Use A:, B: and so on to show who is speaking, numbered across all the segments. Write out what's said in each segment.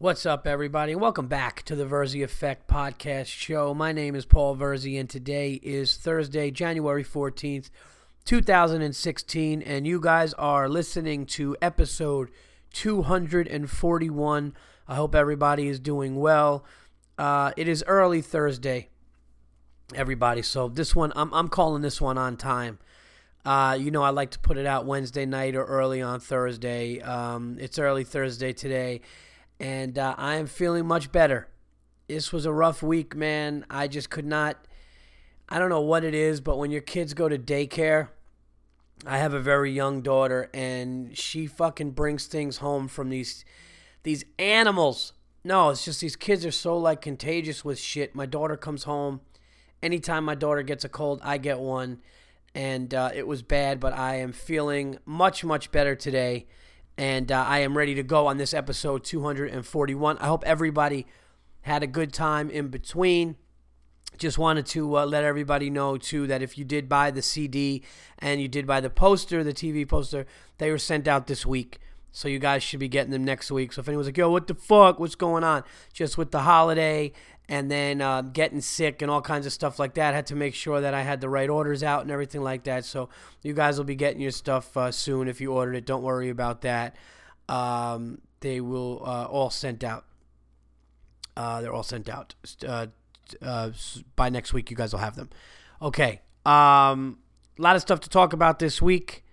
A: What's up, everybody? Welcome back to the Virzi Effect podcast show. My name is Paul Virzi, and today is Thursday, January 14th, 2016, and you guys are listening to episode 241. I hope everybody is doing well. Uh, it is early Thursday, everybody, so this one, I'm, I'm calling this one on time. Uh, you know, I like to put it out Wednesday night or early on Thursday. Um, it's early Thursday today and uh, I am feeling much better. This was a rough week, man. I just could not. I don't know what it is, but when your kids go to daycare, I have a very young daughter, and she fucking brings things home from these these animals. No, it's just these kids are so like contagious with shit. My daughter comes home. Anytime my daughter gets a cold, I get one, and uh, it was bad. But I am feeling much much better today and uh, I am ready to go on this episode 241. I hope everybody had a good time in between. Just wanted to uh, let everybody know too that if you did buy the CD and you did buy the poster, the TV poster, they were sent out this week. So you guys should be getting them next week. So if anyone's like, "Yo, what the fuck? What's going on?" Just with the holiday and then uh, getting sick and all kinds of stuff like that. I had to make sure that I had the right orders out and everything like that. So you guys will be getting your stuff uh, soon if you ordered it. Don't worry about that. Um, they will uh, all sent out. Uh, they're all sent out uh, uh, by next week. You guys will have them. Okay. Um, a lot of stuff to talk about this week.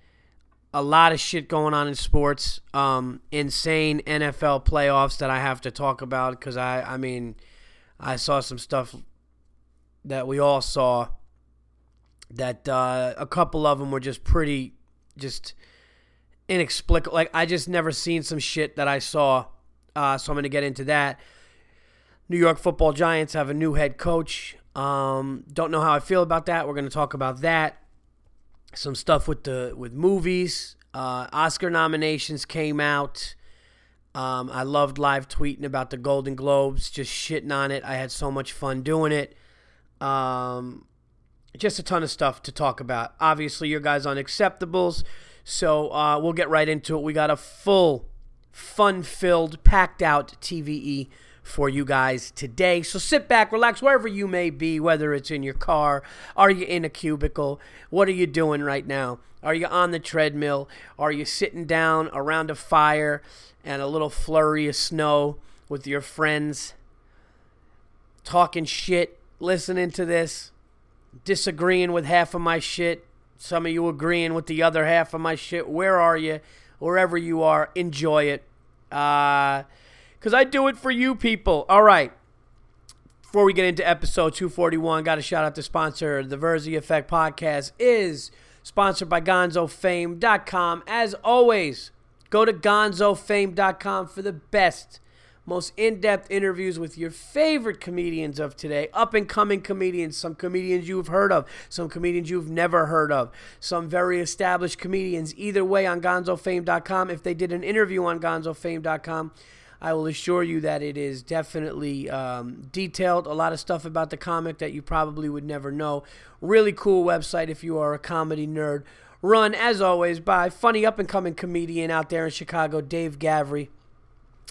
A: A lot of shit going on in sports. Um, insane NFL playoffs that I have to talk about because I, I mean I saw some stuff that we all saw that uh, a couple of them were just pretty, just inexplicable. Like I just never seen some shit that I saw. Uh, so I'm to get into that. New York Football Giants have a new head coach. Um, don't know how I feel about that. We're to talk about that. Some stuff with the with movies. Uh, Oscar nominations came out. Um, I loved live tweeting about the Golden Globes, just shitting on it. I had so much fun doing it. Um, just a ton of stuff to talk about. Obviously, your guys on acceptables, so uh, we'll get right into it. We got a full, fun-filled, packed-out TVE for you guys today. So sit back, relax, wherever you may be, whether it's in your car, are you in a cubicle, what are you doing right now? Are you on the treadmill? Are you sitting down around a fire and a little flurry of snow with your friends, talking shit, listening to this, disagreeing with half of my shit, some of you agreeing with the other half of my shit? Where are you? Wherever you are, enjoy it. Uh, because I do it for you people. All right. Before we get into episode 241, got to shout out the sponsor. The Virzi Effect podcast is sponsored by GonzoFame.com. As always, go to GonzoFame.com for the best, most in depth interviews with your favorite comedians of today, up and coming comedians, some comedians you've heard of, some comedians you've never heard of, some very established comedians. Either way, on GonzoFame.com. If they did an interview on GonzoFame.com, I will assure you that it is definitely um, detailed. A lot of stuff about the comic that you probably would never know. Really cool website if you are a comedy nerd. Run, as always, by funny up and coming comedian out there in Chicago, Dave Gavry.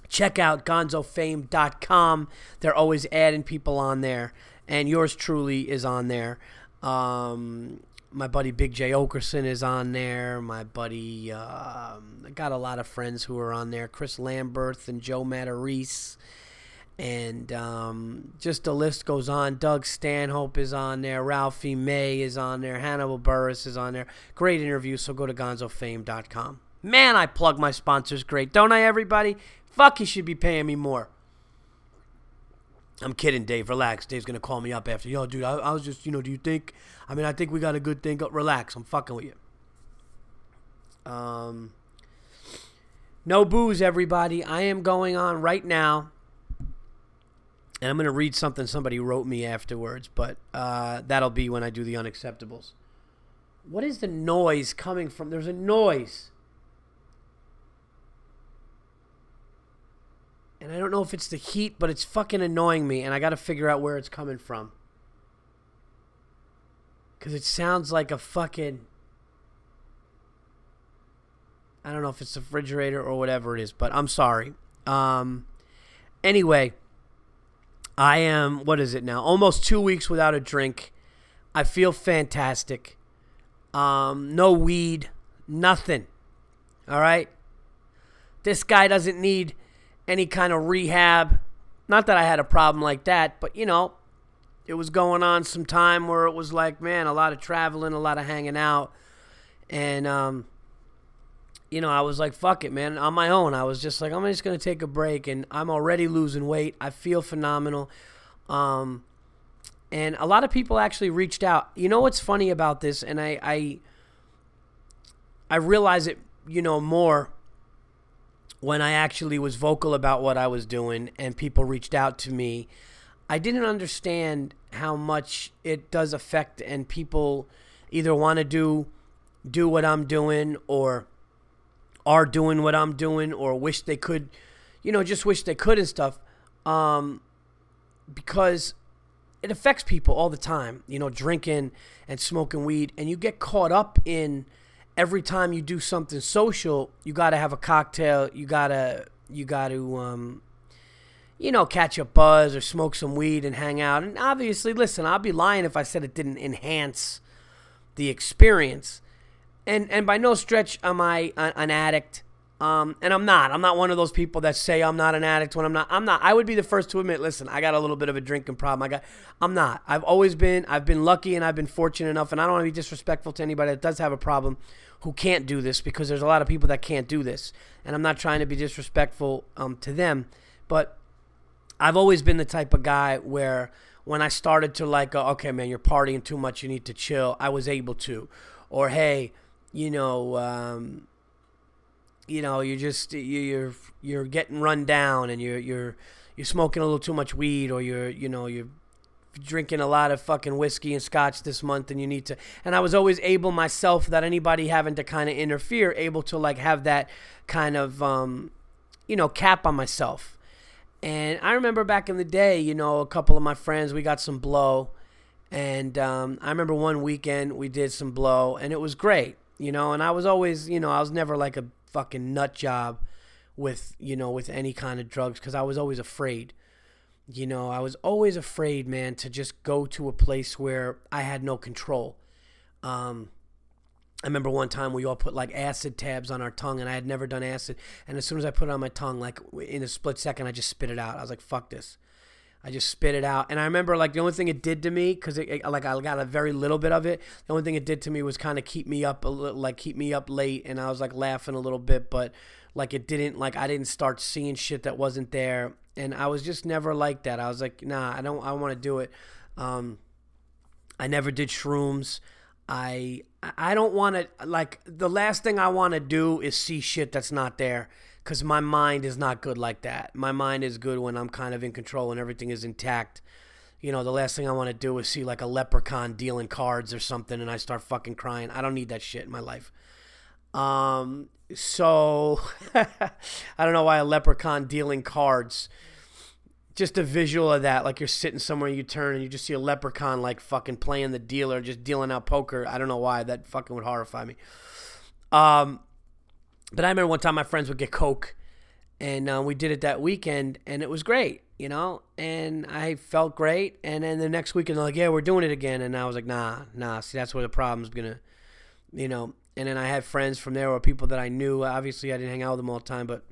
A: Check out gonzofame.com. They're always adding people on there, and yours truly is on there. Um, my buddy Big Jay Oakerson is on there. My buddy, I got a lot of friends who are on there. Chris Lambert and Joe Matarese. And um, just the list goes on. Doug Stanhope is on there. Ralphie May is on there. Hannibal Buress is on there. Great interview, so go to gonzofame.com. Man, I plug my sponsors great, don't I, everybody? Fuck, you should be paying me more. I'm kidding, Dave. Relax. Dave's gonna call me up after. Yo, dude, I, I was just, you know, do you think? I mean, I think we got a good thing. Relax. I'm fucking with you. Um, no booze, everybody. I am going on right now, and I'm gonna read something somebody wrote me afterwards, but uh, that'll be when I do the unacceptables. What is the noise coming from? There's a noise. And I don't know if it's the heat, but it's fucking annoying me, and I got to figure out where it's coming from. Because it sounds like a fucking. I don't know if it's the refrigerator or whatever it is, but I'm sorry. Um, Anyway, I am, what is it now? Almost two weeks without a drink. I feel fantastic. Um, no weed, nothing. All right? This guy doesn't need any kind of rehab. Not that I had a problem like that, but you know, it was going on some time where it was like, man, a lot of traveling, a lot of hanging out. And, um, you know, I was like, fuck it, man. On my own, I was just like, I'm just going to take a break. And I'm already losing weight. I feel phenomenal. Um, and a lot of people actually reached out. You know what's funny about this? And I, I, I realize it, you know, more when I actually was vocal about what I was doing and people reached out to me. I didn't understand how much it does affect and people either want to do do what I'm doing or are doing what I'm doing or wish they could, you know, just wish they could and stuff. Um, because it affects people all the time, you know, drinking and smoking weed, and you get caught up in every time you do something social, you got to have a cocktail, you got to you got to um, you know, catch a buzz or smoke some weed and hang out. And obviously, listen, I'll be lying if I said it didn't enhance the experience. And and by no stretch am I an addict. Um, and I'm not. I'm not one of those people that say I'm not an addict when I'm not. I'm not. I would be the first to admit. Listen, I got a little bit of a drinking problem. I got. I'm not. I've always been. I've been lucky and I've been fortunate enough. And I don't want to be disrespectful to anybody that does have a problem, who can't do this because there's a lot of people that can't do this. And I'm not trying to be disrespectful um, to them, but I've always been the type of guy where when I started to like, uh, okay, man, you're partying too much, you need to chill. I was able to, or hey, you know, um, you know, you're just you're you're getting run down, and you're you're you're smoking a little too much weed, or you're you know you're drinking a lot of fucking whiskey and scotch this month and you need to and I was always able myself without anybody having to kind of interfere able to like have that kind of um you know cap on myself and I remember back in the day you know a couple of my friends we got some blow and um, I remember one weekend we did some blow and it was great you know, and I was always, you know, I was never like a fucking nut job with, you know, with any kind of drugs because I was always afraid. You know, I was always afraid, man, to just go to a place where I had no control. Um, I remember one time we all put like acid tabs on our tongue, and I had never done acid. And as soon as I put it on my tongue, like in a split second, I just spit it out. I was like, "Fuck this." I just spit it out. And I remember like the only thing it did to me, because it, it, like I got a very little bit of it. The only thing it did to me was kind of keep me up a little, like keep me up late, and I was like laughing a little bit, but like it didn't like I didn't start seeing shit that wasn't there, and I was just never like that. I was like, nah, I don't, I want to do it. Um, I never did shrooms. I I don't want to like the last thing I want to do is see shit that's not there because my mind is not good like that. My mind is good when I'm kind of in control and everything is intact. You know, the last thing I want to do is see like a leprechaun dealing cards or something and I start fucking crying. I don't need that shit in my life. Um, so I don't know why a leprechaun dealing cards. Just a visual of that, like you're sitting somewhere, you turn and you just see a leprechaun like fucking playing the dealer, just dealing out poker. I don't know why that fucking would horrify me. Um, but I remember one time my friends would get coke, and uh, we did it that weekend, and it was great, you know. And I felt great. And then the next weekend, they're like, "Yeah, we're doing it again," and I was like, "Nah, nah. See, that's where the problem's gonna, you know." And then I had friends from there or people that I knew. Obviously, I didn't hang out with them all the time, but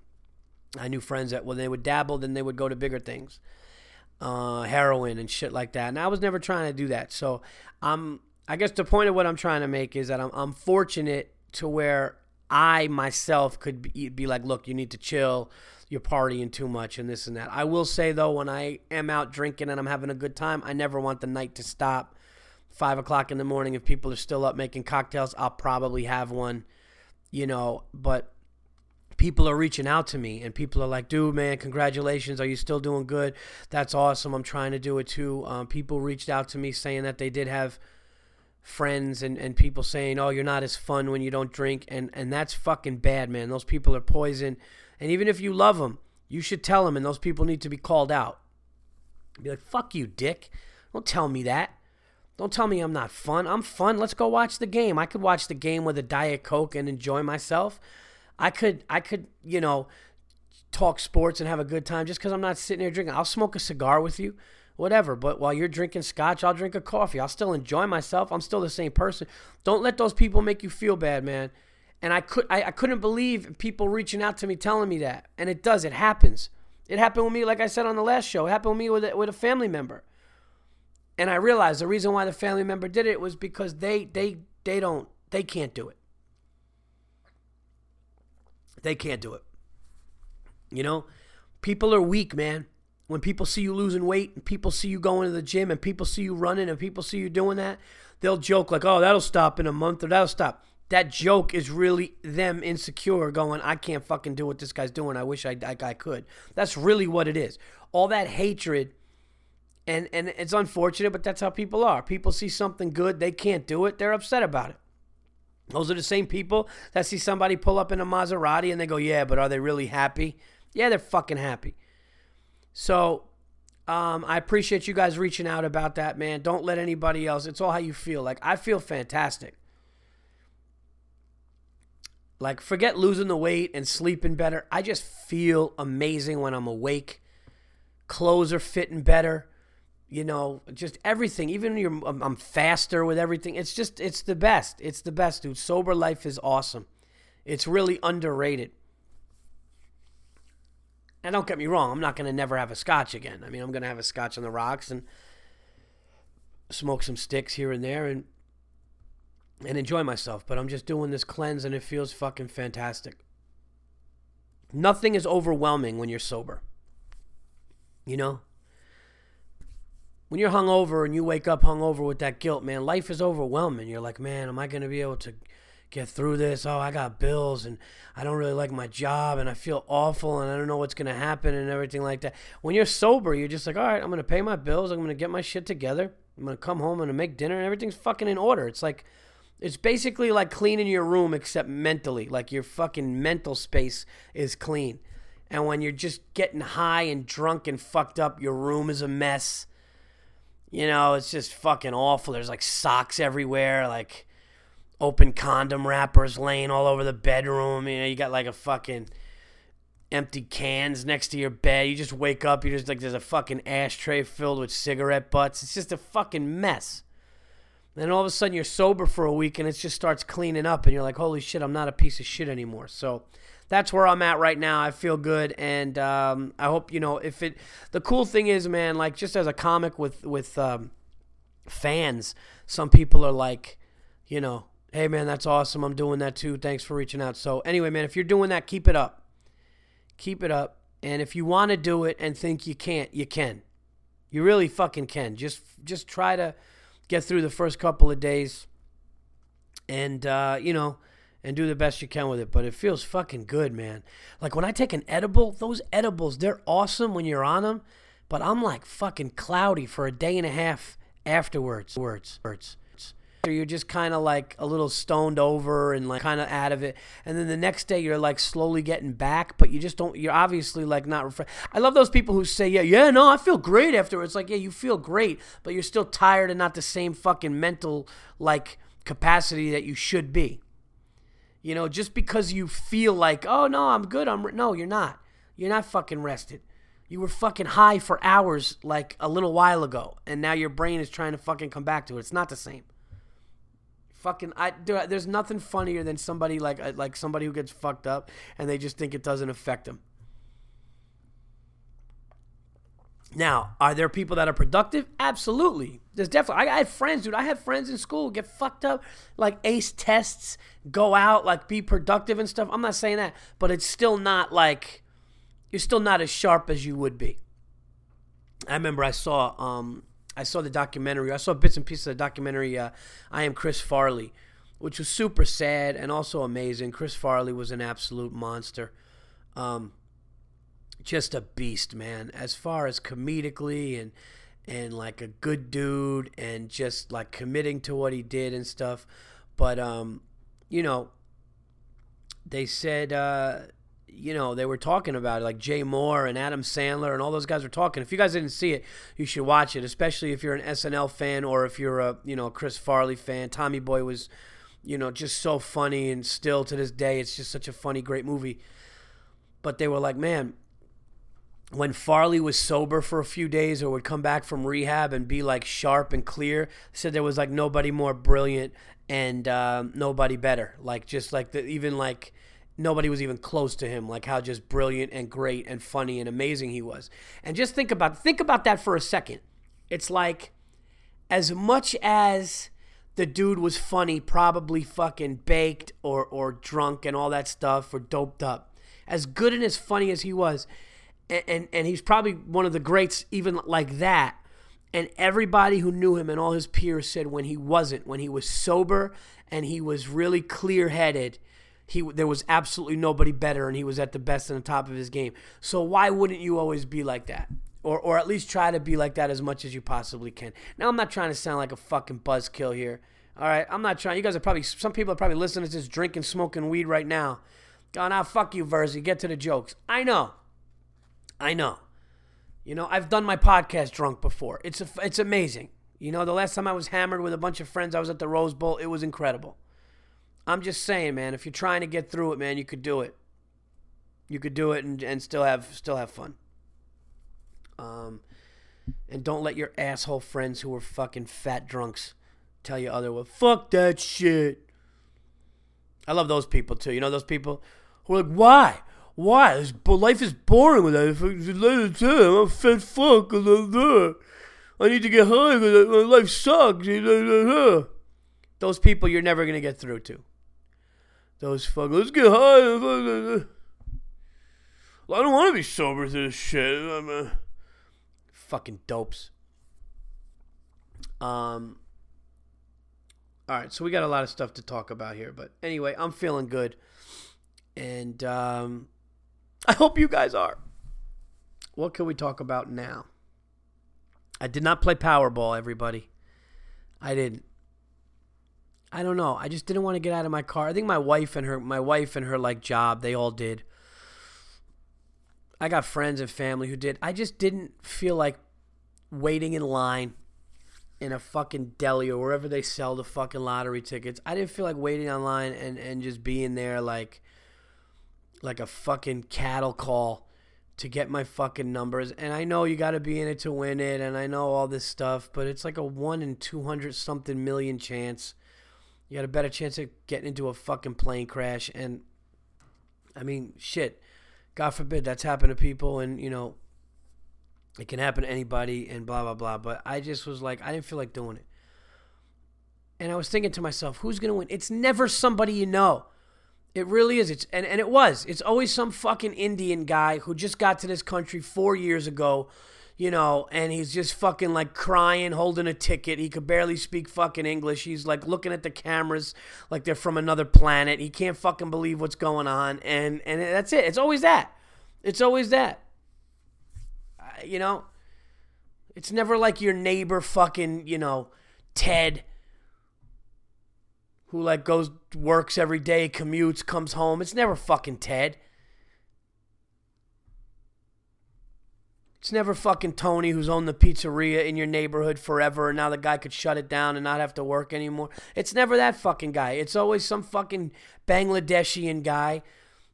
A: I knew friends that when they would dabble, then they would go to bigger things, uh, heroin and shit like that. And I was never trying to do that. So I'm, I guess the point of what I'm trying to make is that I'm, I'm fortunate to where I myself could be, be like, look, you need to chill. You're partying too much and this and that. I will say though, when I am out drinking and I'm having a good time, I never want the night to stop. Five o'clock in the morning, if people are still up making cocktails, I'll probably have one, you know. But people are reaching out to me and people are like, dude, man, congratulations. Are you still doing good? That's awesome. I'm trying to do it too. Um, people reached out to me saying that they did have friends and, and people saying, "Oh, you're not as fun when you don't drink," and and that's fucking bad, man. Those people are poison, and even if you love them, you should tell them, and those people need to be called out. Be like, "Fuck you, dick! Don't tell me that. Don't tell me I'm not fun. I'm fun. Let's go watch the game. I could watch the game with a diet coke and enjoy myself. I could, I could, you know." talk sports and have a good time just because I'm not sitting there drinking. I'll smoke a cigar with you, whatever. But while you're drinking scotch, I'll drink a coffee. I'll still enjoy myself. I'm still the same person. Don't let those people make you feel bad, man. And I could I, I couldn't believe people reaching out to me telling me that. And it does, it happens. It happened with me, like I said on the last show. It happened with me with a, with a family member. And I realized the reason why the family member did it was because they they they don't they can't do it. They can't do it. You know, people are weak, man. When people see you losing weight and people see you going to the gym and people see you running and people see you doing that, they'll joke like, "Oh, that'll stop in a month or that'll stop." That joke is really them insecure going, "I can't fucking do what this guy's doing. I wish I, I, I could." That's really what it is. All that hatred and and it's unfortunate, but that's how people are. People see something good, they can't do it, they're upset about it. Those are the same people that see somebody pull up in a Maserati and they go, "Yeah, but are they really happy?" Yeah, they're fucking happy. So, um, I appreciate you guys reaching out about that, man. Don't let anybody else. It's all how you feel. Like I feel fantastic. Like forget losing the weight and sleeping better. I just feel amazing when I'm awake. Clothes are fitting better you know, just everything. Even you're, I'm faster with everything. It's just, it's the best. It's the best, dude. Sober life is awesome. It's really underrated. And don't get me wrong, I'm not going to never have a scotch again. I mean, I'm going to have a scotch on the rocks and smoke some sticks here and there and and enjoy myself. But I'm just doing this cleanse and it feels fucking fantastic. Nothing is overwhelming when you're sober. You know? When you're hungover and you wake up hungover with that guilt, man, life is overwhelming. You're like, man, am I going to be able to get through this? Oh, I got bills and I don't really like my job and I feel awful and I don't know what's going to happen and everything like that. When you're sober, you're just like, all right, I'm going to pay my bills. I'm going to get my shit together. I'm going to come home and make dinner and everything's fucking in order. It's like, it's basically like cleaning your room except mentally. Like your fucking mental space is clean. And when you're just getting high and drunk and fucked up, your room is a mess you know, it's just fucking awful. There's like socks everywhere, like open condom wrappers laying all over the bedroom. You know, you got like a fucking empty cans next to your bed. You just wake up, you're just like there's a fucking ashtray filled with cigarette butts. It's just a fucking mess. Then all of a sudden you're sober for a week and it just starts cleaning up and you're like, holy shit, I'm not a piece of shit anymore. So that's where I'm at right now. I feel good, and um, I hope you know if it. The cool thing is, man, like just as a comic with with um, fans, some people are like, you know, hey man, that's awesome. I'm doing that too. Thanks for reaching out. So anyway, man, if you're doing that, keep it up. Keep it up. And if you want to do it and think you can't, you can. You really fucking can. Just just try to get through the first couple of days. And uh, you know, and do the best you can with it. But it feels fucking good, man. Like when I take an edible, those edibles, they're awesome when you're on them, but I'm like fucking cloudy for a day and a half afterwards. Words, words. So you're just kind of like a little stoned over and like kind of out of it, and then the next day you're like slowly getting back, but you just don't. You're obviously like not. Refre- I love those people who say, "Yeah, yeah, no, I feel great afterwards." Like, yeah, you feel great, but you're still tired and not the same fucking mental like capacity that you should be. You know, just because you feel like, oh no, I'm good. I'm re-. no, you're not. You're not fucking rested. You were fucking high for hours like a little while ago, and now your brain is trying to fucking come back to it. It's not the same. Fucking, I dude, there's nothing funnier than somebody like uh, like somebody who gets fucked up and they just think it doesn't affect them. Now, are there people that are productive? Absolutely. There's definitely. I, I have friends, dude. I had friends in school get fucked up, like ace tests, go out, like be productive and stuff. I'm not saying that, but it's still not like you're still not as sharp as you would be. I remember I saw um I saw the documentary. I saw bits and pieces of the documentary. Uh, I am Chris Farley, which was super sad and also amazing. Chris Farley was an absolute monster. Um, just a beast, man. As far as comedically and and like a good dude and just like committing to what he did and stuff. But um, you know, they said uh, you know, they were talking about it, like Jay Mohr and Adam Sandler and all those guys were talking. If you guys didn't see it, you should watch it, especially if you're an SNL fan or if you're a, you know, Chris Farley fan. Tommy Boy was, you know, just so funny and still to this day it's just such a funny great movie. But they were like, "Man, when Farley was sober for a few days or would come back from rehab and be like sharp and clear, said there was like nobody more brilliant and uh, nobody better. Like just like the, even like nobody was even close to him. Like how just brilliant and great and funny and amazing he was. And just think about think about that for a second. It's like as much as the dude was funny, probably fucking baked or or drunk and all that stuff or doped up. As good and as funny as he was, and, and, he's probably one of the greats even like that. And everybody who knew him and all his peers said when he wasn't, when he was sober and he was really clear headed, he there was absolutely nobody better, and he was at the best and the top of his game. So why wouldn't you always be like that? Or, or at least try to be like that as much as you possibly can. Now, I'm not trying to sound like a fucking buzzkill here. All right, I'm not trying. You guys are probably some people are probably listening to this drinking, smoking weed right now. Going, ah, fuck you, Virzi. Get to the jokes. I know. I know. You know, I've done my podcast drunk before. It's a, it's amazing. You know, the last time I was hammered with a bunch of friends, I was at the Rose Bowl. It was incredible. I'm just saying, man. If you're trying to get through it, man, you could do it. You could do it and, and still have still have fun. Um, and don't let your asshole friends who are fucking fat drunks tell you otherwise. Fuck that shit. I love those people too. You know those people who are like, why? Why? This, life is boring without it. I'm fat fuck. I need to get high because my life sucks. Those people you're never going to get through to. Those fuck. Let's get high. I don't want to be sober to this shit. I'm a, fucking dopes. Um. All right, so we got a lot of stuff to talk about here, but anyway, I'm feeling good, and um, I hope you guys are. What can we talk about now? I did not play Powerball, everybody. I didn't. I don't know. I just didn't want to get out of my car. I think my wife and her my wife and her like job, they all did. I got friends and family who did. I just didn't feel like waiting in line in a fucking deli or wherever they sell the fucking lottery tickets. I didn't feel like waiting online and, and just being there like like a fucking cattle call to get my fucking numbers. And I know you got to be in it to win it, and I know all this stuff, but it's like a one in two hundred something million chance. You got a better chance of getting into a fucking plane crash, and I mean, shit. God forbid that's happened to people, and you know, it can happen to anybody, and blah blah blah. But I just was like, I didn't feel like doing it. And I was thinking to myself, who's gonna win? It's never somebody you know. It really is. It's and, and it was. It's always some fucking Indian guy who just got to this country four years ago, you know, and he's just fucking like crying, holding a ticket. He could barely speak fucking English. He's like looking at the cameras like they're from another planet. He can't fucking believe what's going on, and and that's it. It's always that. It's always that. You know, it's never like your neighbor fucking you know Ted who like goes works every day, commutes, comes home. It's never fucking Ted. It's never fucking Tony who's owned the pizzeria in your neighborhood forever and now the guy could shut it down and not have to work anymore. It's never that fucking guy. It's always some fucking Bangladeshian guy.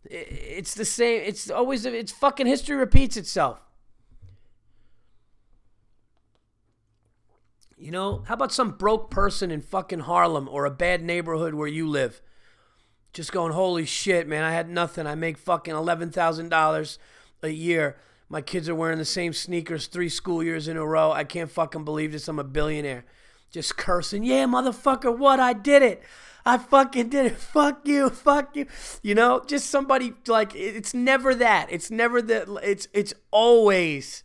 A: It's the same. It's always it's fucking history repeats itself. You know, how about some broke person in fucking Harlem or a bad neighborhood where you live? Just going, holy shit, man, I had nothing. I make fucking $11,000 a year. My kids are wearing the same sneakers three school years in a row. I can't fucking believe this. I'm a billionaire. Just cursing, yeah, motherfucker, what? I did it. I fucking did it. Fuck you. Fuck you. You know, just somebody like it's never that. It's never that. It's it's always,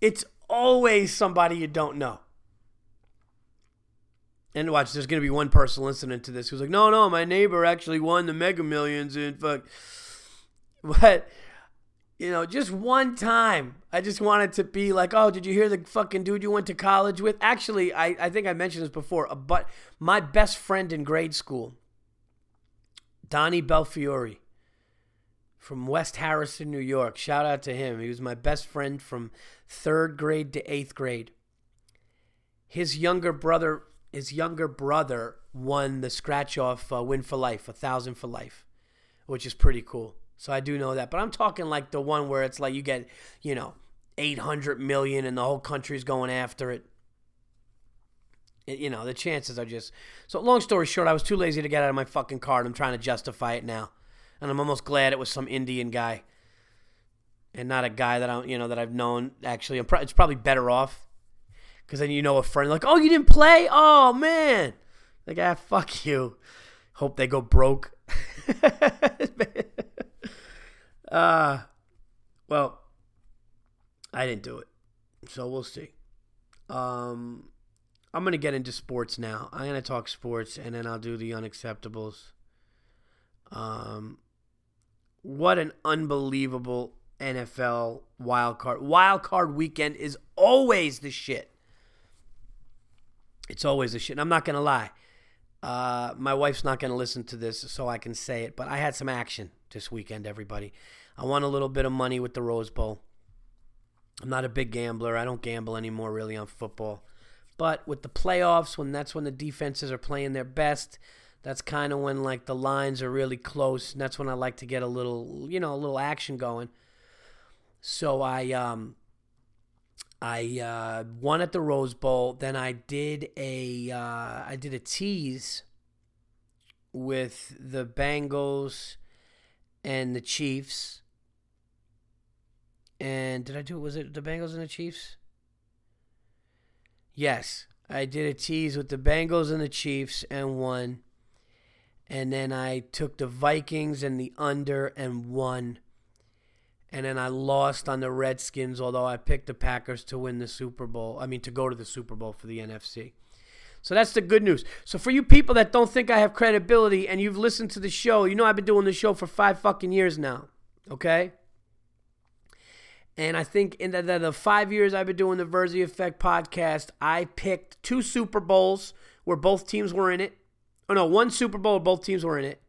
A: it's always somebody you don't know. And watch, there's gonna be one person listening to this who's like, "No, no, my neighbor actually won the Mega Millions and fuck." But you know, just one time, I just wanted to be like, "Oh, did you hear the fucking dude you went to college with?" Actually, I I think I mentioned this before, but my best friend in grade school, Donnie Belfiore, from West Harrison, New York. Shout out to him. He was my best friend from third grade to eighth grade. His younger brother his younger brother won the scratch off uh, win for life, a thousand for life, which is pretty cool. So I do know that. But I'm talking like the one where it's like you get, you know, 800 million and the whole country's going after it. it. You know, the chances are just. So, long story short, I was too lazy to get out of my fucking car and I'm trying to justify it now. And I'm almost glad it was some Indian guy and not a guy that I, you know, that I've known. Actually, it's probably better off because then you know a friend like, oh, you didn't play? Oh, man. Like, ah, fuck you. Hope they go broke. uh, well, I didn't do it. So we'll see. Um, I'm going to get into sports now. I'm going to talk sports and then I'll do the unacceptables. Um, what an unbelievable NFL wild card. Wild card weekend is always the shit. It's always a shit. And I'm not going to lie. Uh, my wife's not going to listen to this, so I can say it. But I had some action this weekend, everybody. I won a little bit of money with the Rose Bowl. I'm not a big gambler. I don't gamble anymore, really, on football. But with the playoffs, when that's when the defenses are playing their best, that's kind of when like the lines are really close, and that's when I like to get a little, you know, a little action going. So I um I uh, won at the Rose Bowl. Then I did a uh, I did a tease with the Bengals and the Chiefs. And did I do it? Was it the Bengals and the Chiefs? Yes, I did a tease with the Bengals and the Chiefs and won. And then I took the Vikings and the under and won and then I lost on the Redskins, although I picked the Packers to win the Super Bowl. I mean, to go to the Super Bowl for the NFC. So that's the good news. So for you people that don't think I have credibility and you've listened to the show, you know I've been doing the show for five fucking years now. Okay? And I think in the, the, the five years I've been doing the Virzi Effect podcast, I picked two Super Bowls where both teams were in it. Oh no, one Super Bowl where both teams were in it.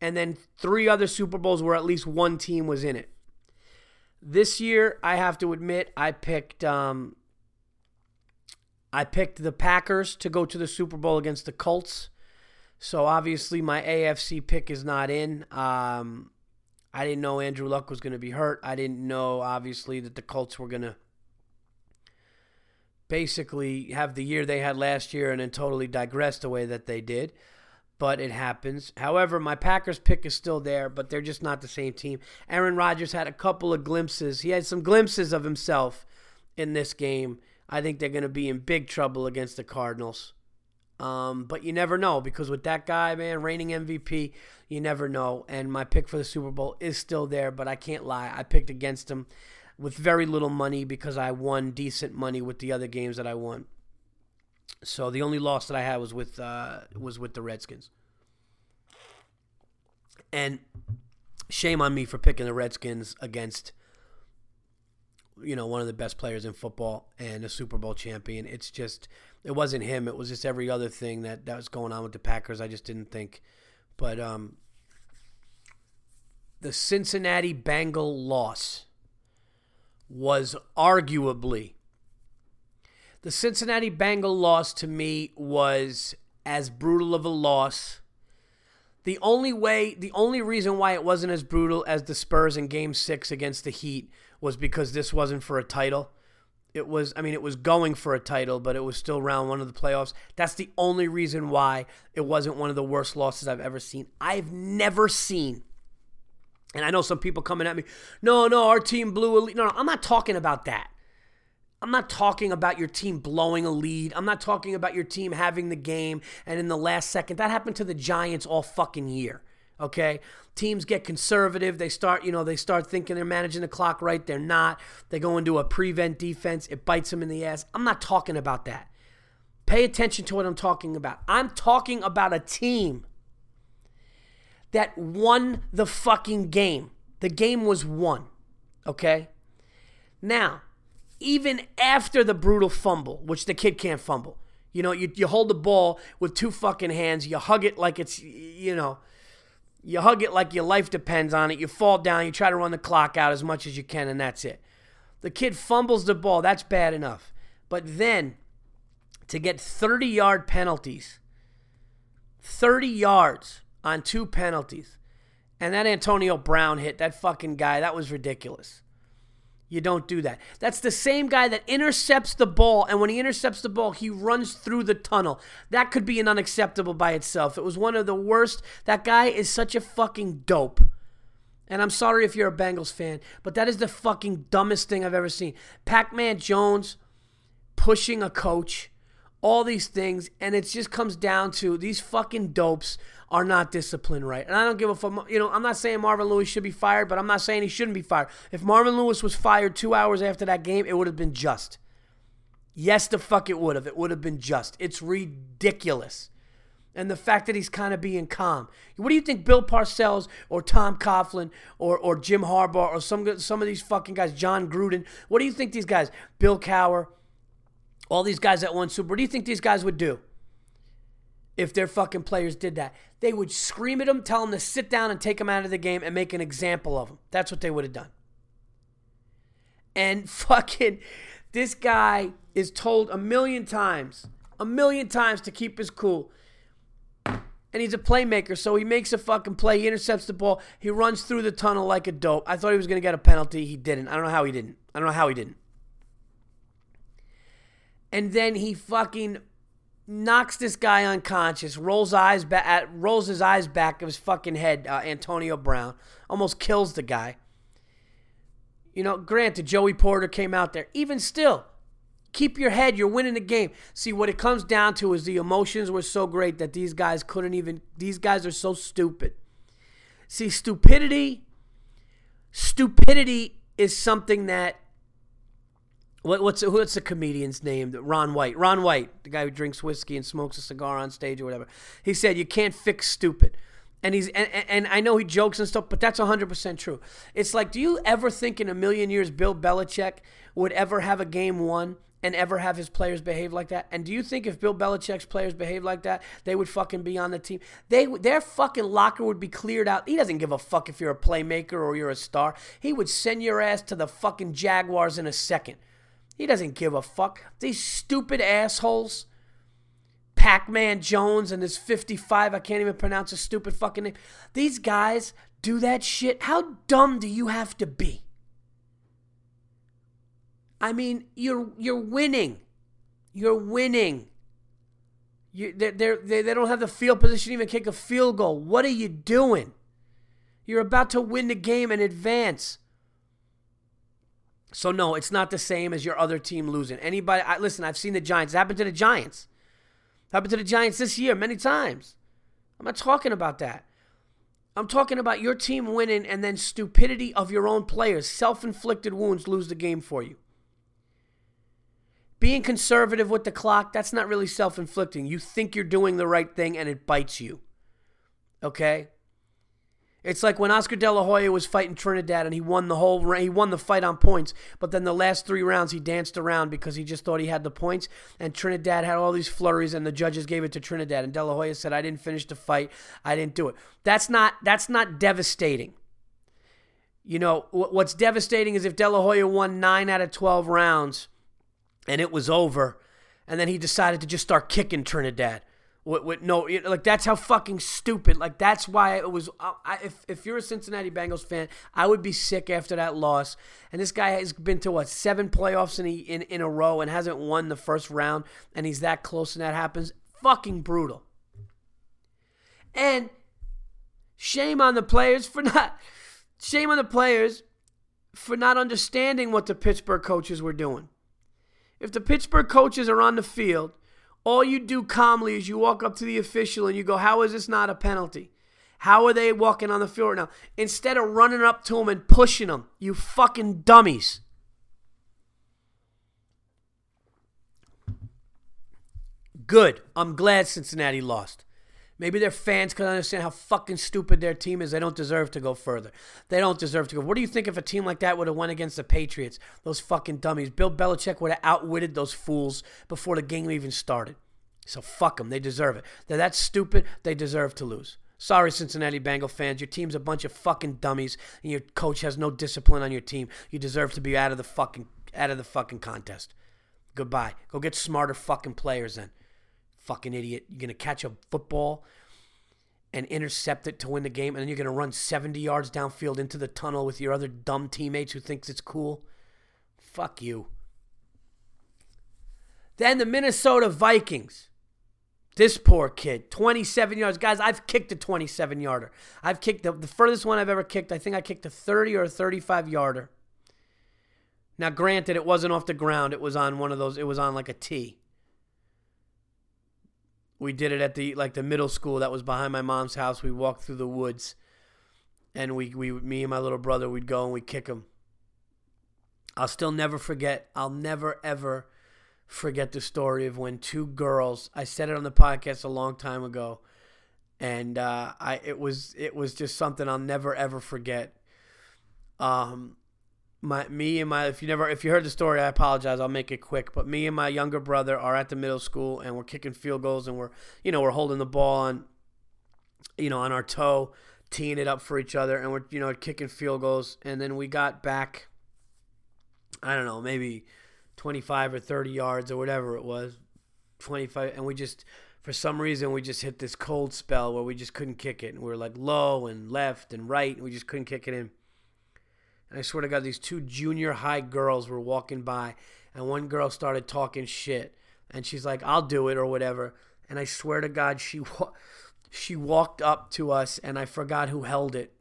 A: And then three other Super Bowls where at least one team was in it. This year, I have to admit, I picked um, I picked the Packers to go to the Super Bowl against the Colts. So obviously, my AFC pick is not in. Um, I didn't know Andrew Luck was going to be hurt. I didn't know, obviously, that the Colts were going to basically have the year they had last year and then totally digress the way that they did but it happens. However, my Packers pick is still there, but they're just not the same team. Aaron Rodgers had a couple of glimpses. He had some glimpses of himself in this game. I think they're going to be in big trouble against the Cardinals. Um, but you never know because with that guy, man, reigning MVP, you never know. And my pick for the Super Bowl is still there, but I can't lie. I picked against him with very little money because I won decent money with the other games that I won. So the only loss that I had was with uh, was with the Redskins. And shame on me for picking the Redskins against you know one of the best players in football and a Super Bowl champion. It's just it wasn't him. It was just every other thing that that was going on with the Packers. I just didn't think. But um, the Cincinnati Bengal loss was arguably the Cincinnati Bengal loss to me was as brutal of a loss. The only way, the only reason why it wasn't as brutal as the Spurs in game six against the Heat was because this wasn't for a title. It was, I mean, it was going for a title, but it was still round one of the playoffs. That's the only reason why it wasn't one of the worst losses I've ever seen. I've never seen, and I know some people coming at me, no, no, our team blew a lead. No, no, I'm not talking about that. I'm not talking about your team blowing a lead. I'm not talking about your team having the game and in the last second. That happened to the Giants all fucking year. Okay? Teams get conservative. They start, you know, they start thinking they're managing the clock right. They're not. They go into a prevent defense. It bites them in the ass. I'm not talking about that. Pay attention to what I'm talking about. I'm talking about a team that won the fucking game. The game was won. Okay? Now, even after the brutal fumble, which the kid can't fumble. You know, you, you hold the ball with two fucking hands, you hug it like it's, you know, you hug it like your life depends on it. You fall down, you try to run the clock out as much as you can, and that's it. The kid fumbles the ball, that's bad enough. But then to get 30 yard penalties, 30 yards on two penalties, And that Antonio Brown hit, that fucking guy, that was ridiculous. You don't do that. That's the same guy that intercepts the ball, and when he intercepts the ball, he runs through the tunnel. That could be an unacceptable by itself. It was one of the worst. That guy is such a fucking dope. And I'm sorry if you're a Bengals fan, but that is the fucking dumbest thing I've ever seen. Pac Man Jones pushing a coach, all these things, and it just comes down to these fucking dopes are not disciplined right. And I don't give a fuck. You know, I'm not saying Marvin Lewis should be fired, but I'm not saying he shouldn't be fired. If Marvin Lewis was fired two hours after that game, it would have been just. Yes, the fuck it would have. It would have been just. It's ridiculous. And the fact that he's kind of being calm. What do you think Bill Parcells or Tom Coughlin or, or Jim Harbaugh or some, some of these fucking guys, Jon Gruden, what do you think these guys, Bill Cowher, all these guys that won Super, what do you think these guys would do? If their fucking players did that. They would scream at them, tell them to sit down and take them out of the game and make an example of them. That's what they would have done. And fucking, this guy is told a million times, a million times to keep his cool. And he's a playmaker, so he makes a fucking play. He intercepts the ball. He runs through the tunnel like a dope. I thought he was going to get a penalty. He didn't. I don't know how he didn't. I don't know how he didn't. And then he fucking knocks this guy unconscious, rolls eyes back, rolls his eyes back of his fucking head. Uh, Antonio Brown almost kills the guy. You know, granted, Joey Porter came out there. Even still, keep your head. You're winning the game. See, what it comes down to is the emotions were so great that these guys couldn't even. These guys are so stupid. See, stupidity. Stupidity is something that what, what's what's the comedian's name? Ron White. Ron White, the guy who drinks whiskey and smokes a cigar on stage or whatever. He said you can't fix stupid. And he's and, and I know he jokes and stuff, but that's 100% true. It's like, do you ever think in a million years Bill Belichick would ever have a game won and ever have his players behave like that? And do you think if Bill Belichick's players behave like that, they would fucking be on the team? They their fucking locker would be cleared out. He doesn't give a fuck if you're a playmaker or you're a star. He would send your ass to the fucking Jaguars in a second. He doesn't give a fuck. These stupid assholes. Pac Man Jones and his 55, I can't even pronounce his stupid fucking name. These guys do that shit. How dumb do you have to be? I mean, you're you're winning. You're winning. You, they're, they're, they don't have the field position to even kick a field goal. What are you doing? You're about to win the game and advance. So no, it's not the same as your other team losing. Anybody, I, listen, I've seen the Giants. It happened to the Giants. It happened to the Giants this year many times. I'm not talking about that. I'm talking about your team winning and then stupidity of your own players, self-inflicted wounds lose the game for you. Being conservative with the clock, that's not really self-inflicting. You think you're doing the right thing and it bites you. Okay? It's like when Oscar De La Hoya was fighting Trinidad and he won the whole he won the fight on points, but then the last three rounds he danced around because he just thought he had the points, and Trinidad had all these flurries and the judges gave it to Trinidad, and De La Hoya said, "I didn't finish the fight, I didn't do it." That's not that's not devastating. You know what's devastating is if De La Hoya won nine out of twelve rounds, and it was over, and then he decided to just start kicking Trinidad with, with no, like that's how fucking stupid. Like that's why it was. Uh, I, if if you're a Cincinnati Bengals fan, I would be sick after that loss. And this guy has been to what seven playoffs in a, in in a row and hasn't won the first round, and he's that close, and that happens. Fucking brutal. And shame on the players for not. Shame on the players for not understanding what the Pittsburgh coaches were doing. If the Pittsburgh coaches are on the field all you do calmly is you walk up to the official and you go, How is this not a penalty? How are they walking on the field now? Instead of running up to them and pushing them, you fucking dummies. Good. I'm glad Cincinnati lost. Maybe their fans can understand how fucking stupid their team is. They don't deserve to go further. They don't deserve to go. What do you think if a team like that would have went against the Patriots? Those fucking dummies. Bill Belichick would have outwitted those fools before the game even started. So fuck them. They deserve it. They're that stupid. They deserve to lose. Sorry, Cincinnati Bengal fans. Your team's a bunch of fucking dummies, and your coach has no discipline on your team. You deserve to be out of the fucking out of the fucking contest. Goodbye. Go get smarter fucking players then fucking idiot. You're going to catch a football and intercept it to win the game, and then you're going to run 70 yards downfield into the tunnel with your other dumb teammates who thinks it's cool. Fuck you. Then the Minnesota Vikings. This poor kid, 27 yards. Guys, I've kicked a 27 yarder. I've kicked the, the furthest one I've ever kicked. I think I kicked a 30 or a 35 yarder. Now, granted, it wasn't off the ground. It was on one of those, it was on like a tee. We did it at the like the middle school that was behind my mom's house. We walked through the woods, and we we me and my little brother we'd go and we'd kick them. I'll still never forget. I'll never ever forget the story of when two girls. I said it on the podcast a long time ago, and uh, I it was it was just something I'll never ever forget. Um, my me and my if you never if you heard the story, I apologize. I'll make it quick. But me and my younger brother are at the middle school and we're kicking field goals and we're you know we're holding the ball on you know on our toe, teeing it up for each other, and we're you know kicking field goals. And then we got back. I don't know, maybe twenty five or thirty yards or whatever it was, twenty five, and we just for some reason we just hit this cold spell where we just couldn't kick it, and we were like low and left and right, and we just couldn't kick it in. And I swear to God, these two junior high girls were walking by, and one girl started talking shit, and she's like, "I'll do it" or whatever. And I swear to God, she she walked up to us, and I forgot who held it.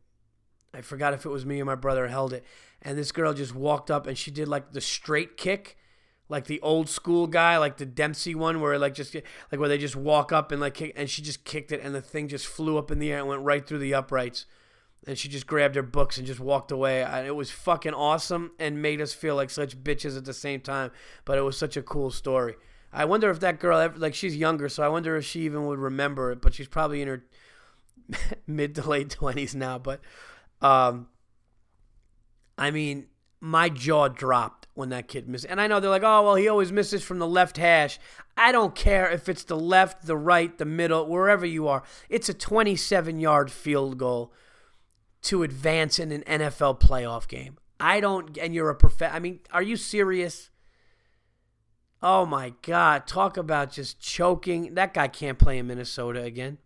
A: I forgot if it was me or my brother held it. And this girl just walked up, and she did like the straight kick, like the old school guy, like the Dempsey one, where like just like where they just walk up and like kick, and she just kicked it, and the thing just flew up in the air and went right through the uprights and she just grabbed her books and just walked away. it was fucking awesome and made us feel like such bitches at the same time. But it was such a cool story. I wonder if that girl, like, she's younger, so I wonder if she even would remember it. But she's probably in her mid to late twenties now. But, um, I mean, my jaw dropped when that kid missed. And I know they're like, oh, well, he always misses from the left hash. I don't care if it's the left, the right, the middle, wherever you are. It's a 27 yard field goal to advance in an NFL playoff game. I don't, and you're a prof. I mean, are you serious? Oh my God. Talk about just choking. That guy can't play in Minnesota again.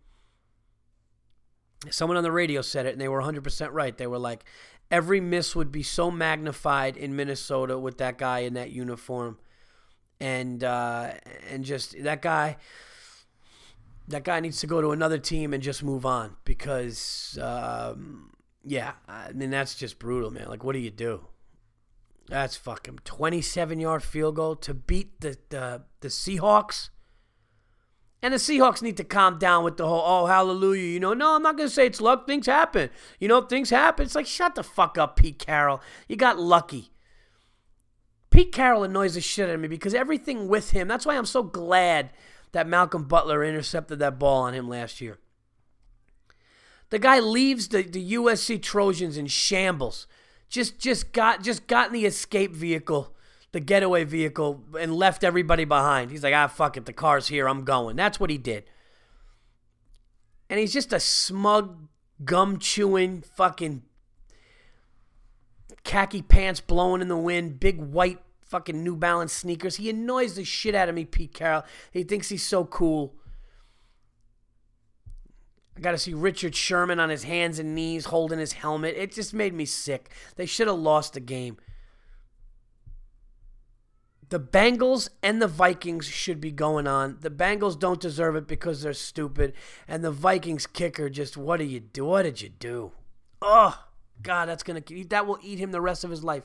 A: Someone on the radio said it, and they were 100% right. They were like, every miss would be so magnified in Minnesota with that guy in that uniform. And, uh, and just that guy that guy needs to go to another team and just move on because um, yeah, I mean that's just brutal, man. Like, what do you do? That's fucking twenty-seven yard field goal to beat the the, the Seahawks. And the Seahawks need to calm down with the whole oh hallelujah. You know, no, I'm not gonna say it's luck. Things happen. You know, things happen. It's like shut the fuck up, Pete Carroll. You got lucky. Pete Carroll annoys the shit out of me because everything with him. That's why I'm so glad that Malcolm Butler intercepted that ball on him last year. The guy leaves the, the USC Trojans in shambles. Just just got just got in the escape vehicle, the getaway vehicle, and left everybody behind. He's like, ah, fuck it, the car's here, I'm going. That's what he did. And he's just a smug, gum chewing, fucking khaki pants blowing in the wind, big white fucking New Balance sneakers. He annoys the shit out of me, Pete Carroll. He thinks he's so cool. I got to see Richard Sherman on his hands and knees holding his helmet. It just made me sick. They should have lost the game. The Bengals and the Vikings should be going on. The Bengals don't deserve it because they're stupid. And the Vikings kicker just, what do you do? What did you do? Oh, God, that's to, that will eat him the rest of his life.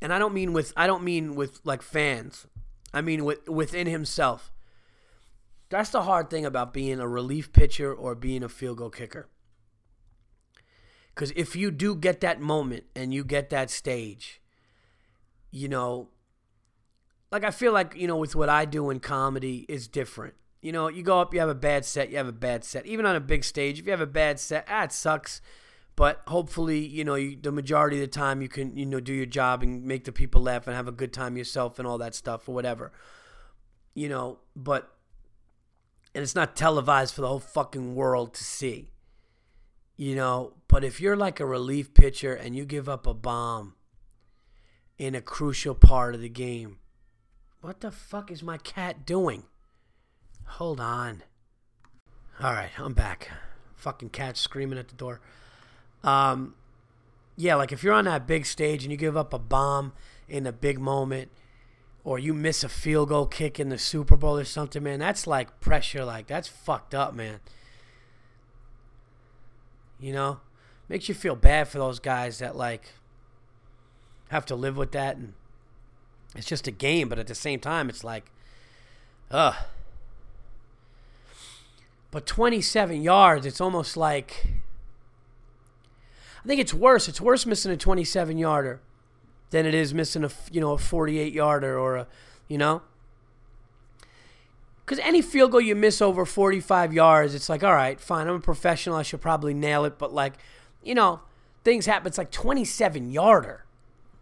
A: And I don't mean with, I don't mean with like fans. I mean with, within himself. That's the hard thing about being a relief pitcher or being a field goal kicker. Because if you do get that moment and you get that stage, you know, like I feel like, you know, with what I do in comedy is different. You know, you go up, you have a bad set, you have a bad set. Even on a big stage, if you have a bad set, ah, it sucks. But hopefully, you know, you, the majority of the time you can, you know, do your job and make the people laugh and have a good time yourself and all that stuff or whatever. You know, but and it's not televised for the whole fucking world to see. You know, but if you're like a relief pitcher and you give up a bomb in a crucial part of the game, what the fuck is my cat doing? Hold on. All right, I'm back. Fucking cat screaming at the door. Um, yeah, like if you're on that big stage and you give up a bomb in a big moment, or you miss a field goal kick in the Super Bowl or something, man, that's like pressure. Like that's fucked up, man. You know, makes you feel bad for those guys that like have to live with that, and it's just a game. But at the same time, it's like, ugh. But 27 yards, it's almost like I think it's worse. It's worse missing a 27 yarder than it is missing a you know a 48 yarder or a you know because any field goal you miss over 45 yards, it's like all right, fine. I'm a professional. I should probably nail it. But like you know, things happen. It's like 27 yarder.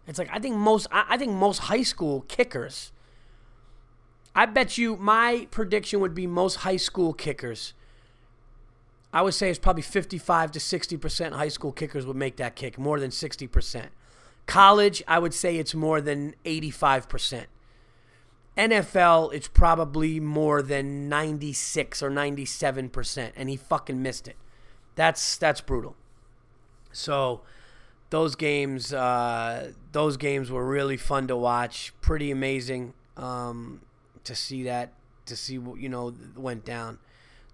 A: It's like I think most I think most high school kickers. I bet you my prediction would be most high school kickers I would say it's probably 55 to 60% high school kickers would make that kick, more than 60%. College, I would say it's more than 85%. NFL, it's probably more than 96 or 97%, and he fucking missed it. That's that's brutal. So those games, uh, those games were really fun to watch. Pretty amazing um, to see that, to see what you know went down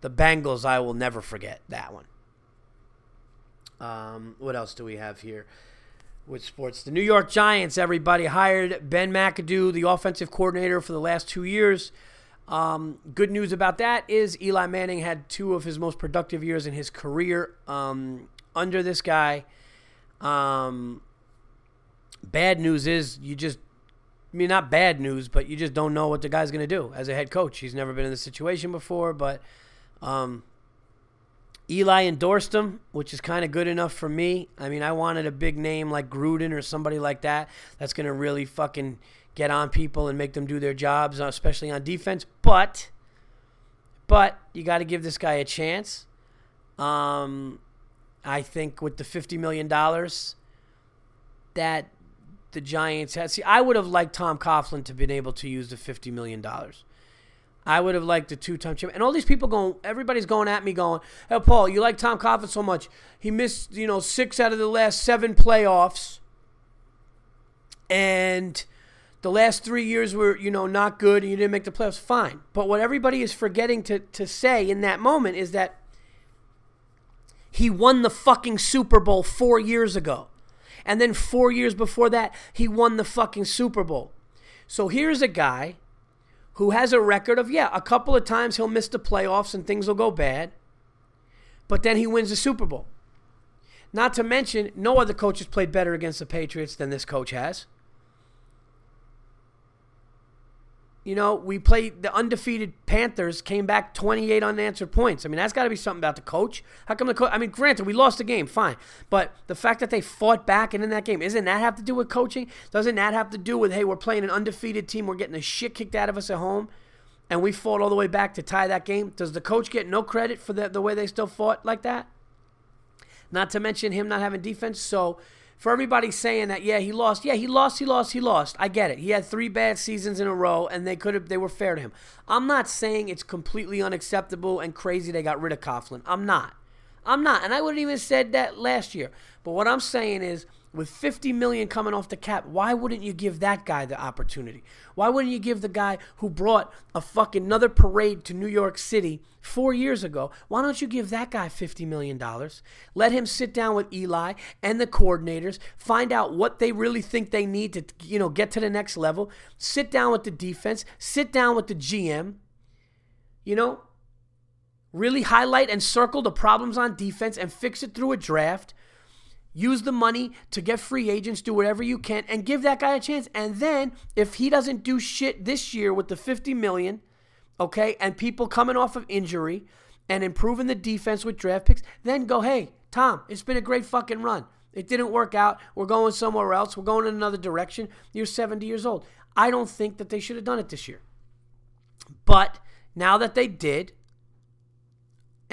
A: the Bengals, I will never forget that one. Um, what else do we have here with sports? The New York Giants, everybody hired Ben McAdoo, the offensive coordinator for the last two years. Um, good news about that is Eli Manning had two of his most productive years in his career um, under this guy. Um, bad news is you just, I mean, not bad news, but you just don't know what the guy's going to do as a head coach. He's never been in this situation before, but um, Eli endorsed him, which is kind of good enough for me. I mean, I wanted a big name like Gruden or somebody like that that's going to really fucking get on people and make them do their jobs, uh, especially on defense. But, but you got to give this guy a chance. Um, I think with the fifty million dollars that the Giants had, see, I would have liked Tom Coughlin to been able to use the fifty million dollars. I would have liked a two-time champion. And all these people going, everybody's going at me going, hey, Paul, you like Tom Coughlin so much. He missed, you know, six out of the last seven playoffs. And the last three years were, you know, not good and you didn't make the playoffs. Fine. But what everybody is forgetting to, to say in that moment is that he won the fucking Super Bowl four years ago. And then four years before that, he won the fucking Super Bowl. So here's a guy who has a record of, yeah, a couple of times he'll miss the playoffs and things will go bad, but then he wins the Super Bowl. Not to mention, no other coach has played better against the Patriots than this coach has. You know, we played the undefeated Panthers, came back 28 unanswered points. I mean, that's got to be something about the coach. How come the coach? I mean, granted, we lost the game, fine. But the fact that they fought back and in that game, isn't that have to do with coaching? Doesn't that have to do with, hey, we're playing an undefeated team, we're getting the shit kicked out of us at home, and we fought all the way back to tie that game? Does the coach get no credit for the, the way they still fought like that? Not to mention him not having defense. So, for everybody saying that, yeah, he lost. Yeah, he lost, he lost, he lost. I get it. He had three bad seasons in a row, and they could have they were fair to him. I'm not saying it's completely unacceptable and crazy they got rid of Coughlin. I'm not. I'm not. And I wouldn't even said that last year. But what I'm saying is with 50 million coming off the cap, why wouldn't you give that guy the opportunity? Why wouldn't you give the guy who brought a fucking another parade to New York City four years ago? Why don't you give that guy 50 million dollars? Let him sit down with Eli and the coordinators, find out what they really think they need to, you know, get to the next level. Sit down with the defense, sit down with the GM. You know, really highlight and circle the problems on defense and fix it through a draft Use the money to get free agents, do whatever you can, and give that guy a chance. And then if he doesn't do shit this year with the 50 million, okay, and people coming off of injury and improving the defense with draft picks, then go, hey, Tom, it's been a great fucking run. It didn't work out. We're going somewhere else. We're going in another direction. You're 70 years old. I don't think that they should have done it this year. But now that they did,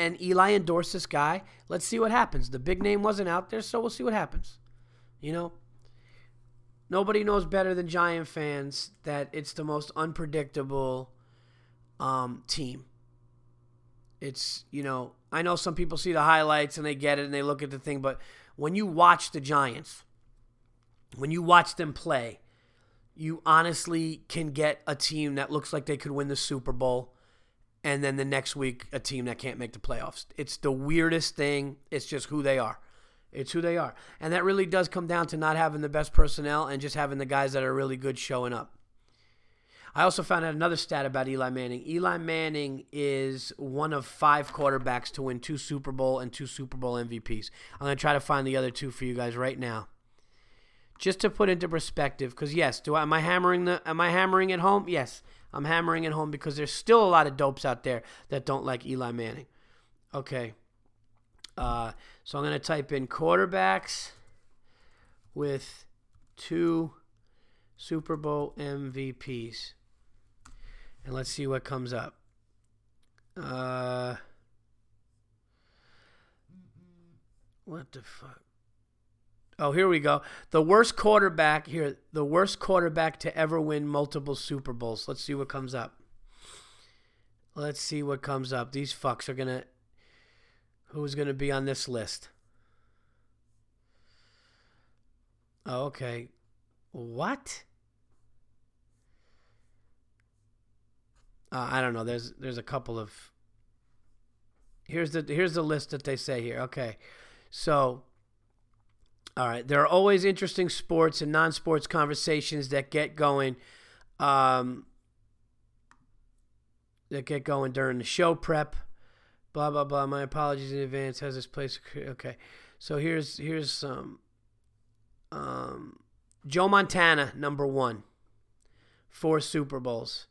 A: and Eli endorsed this guy. Let's see what happens. The big name wasn't out there, so we'll see what happens. You know, nobody knows better than Giant fans that it's the most unpredictable um, team. It's, you know, I know some people see the highlights and they get it and they look at the thing, but when you watch the Giants, when you watch them play, you honestly can get a team that looks like they could win the Super Bowl and then the next week a team that can't make the playoffs. It's the weirdest thing. It's just who they are. It's who they are. And that really does come down to not having the best personnel and just having the guys that are really good showing up. I also found out another stat about Eli Manning. Eli Manning is one of five quarterbacks to win two Super Bowl and two Super Bowl MVPs. I'm going to try to find the other two for you guys right now. Just to put into perspective, because yes, do I, am I hammering the am I hammering it home? Yes, I'm hammering it home because there's still a lot of dopes out there that don't like Eli Manning. Okay, uh, so I'm going to type in quarterbacks with two Super Bowl MVPs. And let's see what comes up. Uh, what the fuck? Oh, here we go. The worst quarterback here, the worst quarterback to ever win multiple Super Bowls. Let's see what comes up. Let's see what comes up. These fucks are to who's to be on this list. Oh, okay. What? Uh, I don't know. There's there's a couple of here's the here's the list that they say here. Okay, so all right, there are always interesting sports and non-sports conversations that get going. Um, that get going during the show prep blah blah blah. My apologies in advance. Has this place okay? So here's here's some. Um, Joe Montana, number one, four Super Bowls.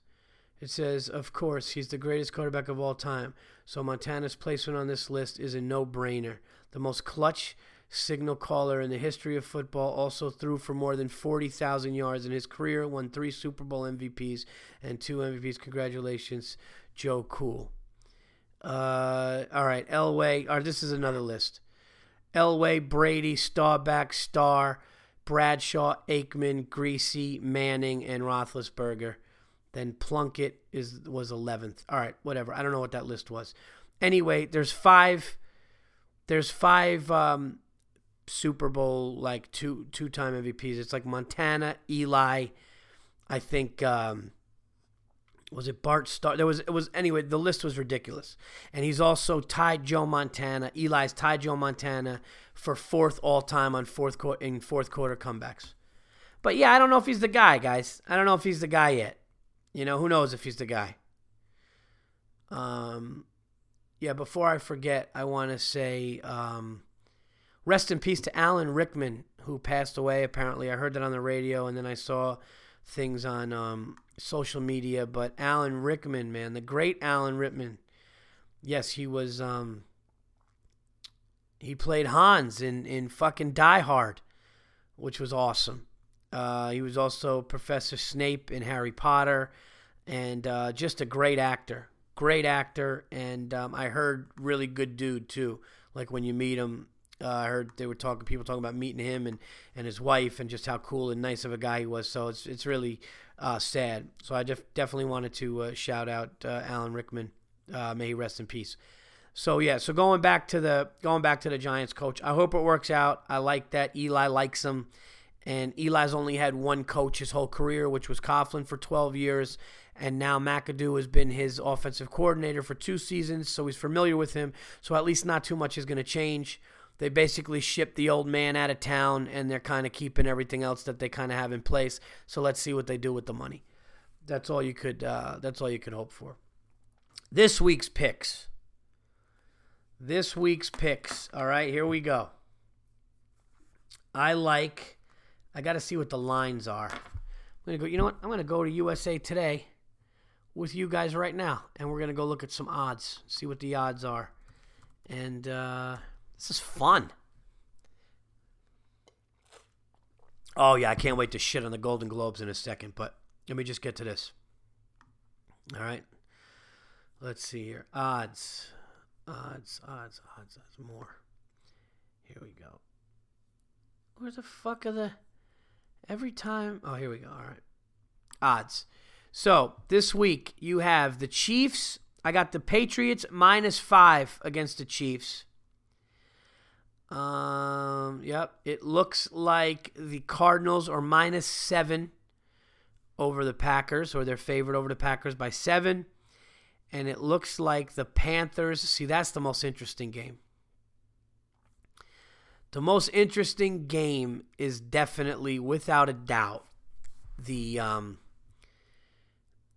A: It says, of course, he's the greatest quarterback of all time. So Montana's placement on this list is a no-brainer. The most clutch signal caller in the history of football, also threw for more than 40,000 yards in his career, won three Super Bowl MVPs and two MVPs. Congratulations, Joe Cool. Uh, all right, Elway. Or this is another list. Elway, Brady, Staubach, Starr, Bradshaw, Aikman, Griese, Manning, and Roethlisberger. Then Plunkett is was eleventh. All right, whatever. I don't know what that list was. Anyway, there's five. There's five um, Super Bowl like two two time MVPs. It's like Montana, Eli. I think um, was it Bart Starr? There was it was anyway. The list was ridiculous, and he's also tied Joe Montana. Eli's tied Joe Montana for fourth all time on fourth quarter in fourth quarter comebacks. But yeah, I don't know if he's the guy, guys. I don't know if he's the guy yet. You know, who knows if he's the guy. Um, yeah. Before I forget, I want to say, um, rest in peace to Alan Rickman, who passed away. Apparently, I heard that on the radio, and then I saw things on um, social media, but Alan Rickman, man, the great Alan Rickman. Yes, he was. Um, he played Hans in in fucking Die Hard, which was awesome. Uh, he was also Professor Snape in Harry Potter, and uh, just a great actor. Great actor, and um, I heard really good dude too. Like when you meet him, uh, I heard they were talking, people talking about meeting him and, and his wife, and just how cool and nice of a guy he was. So it's it's really uh, sad. So I def- definitely wanted to uh, shout out uh, Alan Rickman. Uh, may he rest in peace. So yeah, so going back to the going back to the Giants coach, I hope it works out. I like that Eli likes him, and Eli's only had one coach his whole career, which was Coughlin for 12 years, and now McAdoo has been his offensive coordinator for two seasons, so he's familiar with him. So at least not too much is going to change they basically shipped the old man out of town and they're kind of keeping everything else that they kind of have in place. So let's see what they do with the money. That's all you could. Uh, that's all you could hope for. This week's picks. This week's picks. All right, here we go. I like. I got to see what the lines are. I'm gonna go. You know what? I'm gonna go to USA Today with you guys right now, and we're gonna go look at some odds, see what the odds are, and. Uh, this is fun. Oh, yeah, I can't wait to shit on the Golden Globes in a second, but let me just get to this. All right. Let's see here. Odds. Odds, odds, odds, odds. More. Here we go. Where the fuck are the. Every time. Oh, here we go. All right. Odds. So this week you have the Chiefs I got the Patriots minus five against the Chiefs. Um, yep. It looks like the Cardinals are minus seven over the Packers, or they're favored over the Packers by seven. And it looks like the Panthers. See, that's the most interesting game. The most interesting game is definitely, without a doubt, the um,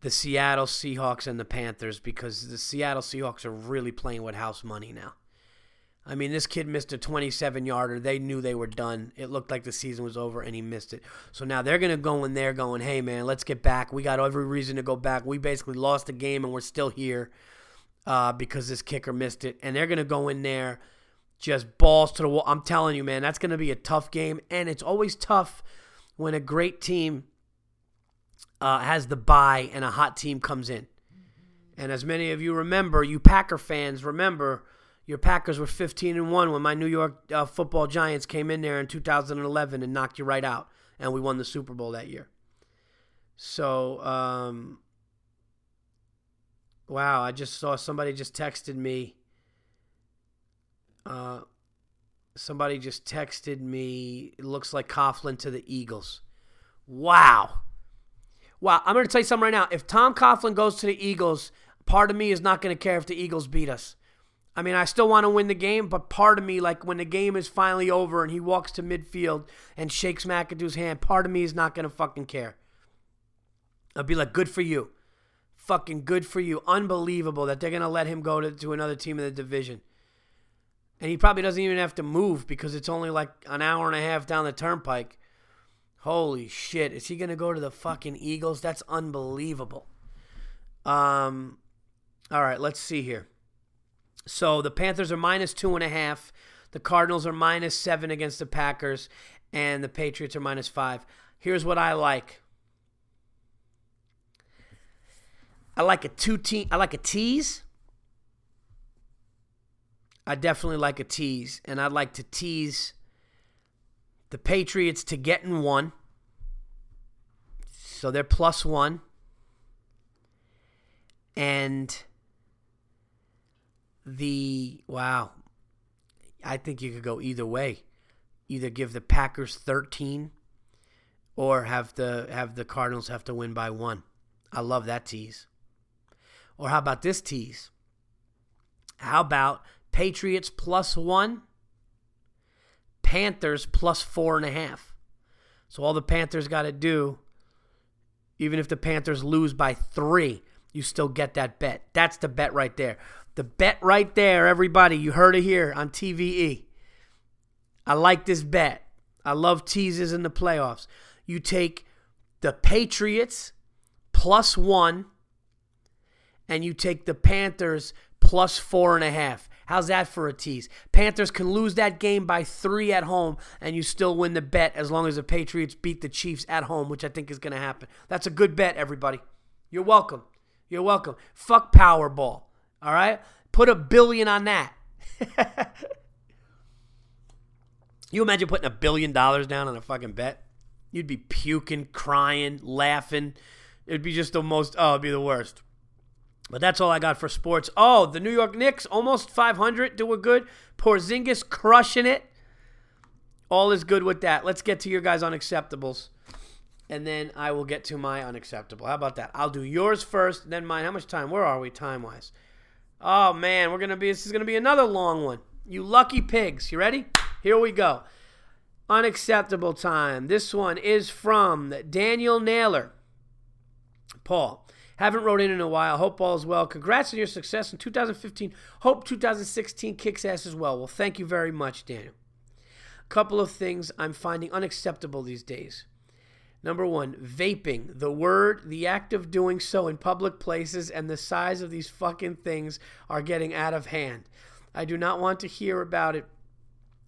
A: the Seattle Seahawks and the Panthers because the Seattle Seahawks are really playing with house money now. I mean, this kid missed a 27 yarder. They knew they were done. It looked like the season was over, and he missed it. So now they're going to go in there going, hey, man, let's get back. We got every reason to go back. We basically lost the game, and we're still here uh, because this kicker missed it. And they're going to go in there just balls to the wall. I'm telling you, man, that's going to be a tough game. And it's always tough when a great team uh, has the bye and a hot team comes in. And as many of you remember, you Packer fans remember, your Packers were 15 and one when my New York uh, Football Giants came in there in 2011 and knocked you right out, and we won the Super Bowl that year. So, um, wow, I just saw somebody just texted me. Uh, somebody just texted me. It looks like Coughlin to the Eagles. Wow. Wow. I'm going to tell you something right now. If Tom Coughlin goes to the Eagles, part of me is not going to care if the Eagles beat us. I mean, I still want to win the game, but part of me, like when the game is finally over and he walks to midfield and shakes McAdoo's hand, part of me is not going to fucking care. I'll be like, good for you. Fucking good for you. Unbelievable that they're going to let him go to, to another team in the division. And he probably doesn't even have to move because it's only like an hour and a half down the turnpike. Holy shit. Is he going to go to the fucking Eagles? That's unbelievable. Um, all right, let's see here. So the Panthers are minus two and a half. The Cardinals are minus seven against the Packers. And the Patriots are minus five. Here's what I like. I like a two team. I like a tease. I definitely like a tease, and I'd like to tease the Patriots to get in one. So they're plus one. And the wow. I think you could go either way. Either give the Packers 13 or have the have the Cardinals have to win by 1. I love that tease. Or how about this tease? How about Patriots plus 1 Panthers plus four and a half. So all the Panthers got to do, even if the Panthers lose by three, you still get that bet. That's the bet right there. The bet right there, everybody. You heard it here on TVE. I like this bet. I love teases in the playoffs. You take the Patriots plus one, and you take the Panthers plus four and a half. How's that for a tease? Panthers can lose that game by three at home, and you still win the bet as long as the Patriots beat the Chiefs at home, which I think is going to happen. That's a good bet, everybody. You're welcome. You're welcome. Fuck Powerball. All right? Put a billion on that. you imagine putting a billion dollars down on a fucking bet? You'd be puking, crying, laughing. It'd be just the most, oh, it'd be the worst. But that's all I got for sports. Oh, the New York Knicks almost 500, doing good. Porzingis crushing it. All is good with that. Let's get to your guys' unacceptables. And then I will get to my unacceptable. How about that? I'll do yours first, then mine. How much time? Where are we time wise? Oh man, we're gonna be this is gonna be another long one. You lucky pigs. You ready? Here we go. Unacceptable time. This one is from Daniel Naylor. Paul. Haven't wrote in in a while. Hope all is well. Congrats on your success in 2015. Hope 2016 kicks ass as well. Well, thank you very much, Daniel. A couple of things I'm finding unacceptable these days. Number one, vaping. The word, the act of doing so in public places, and the size of these fucking things are getting out of hand. I do not want to hear about it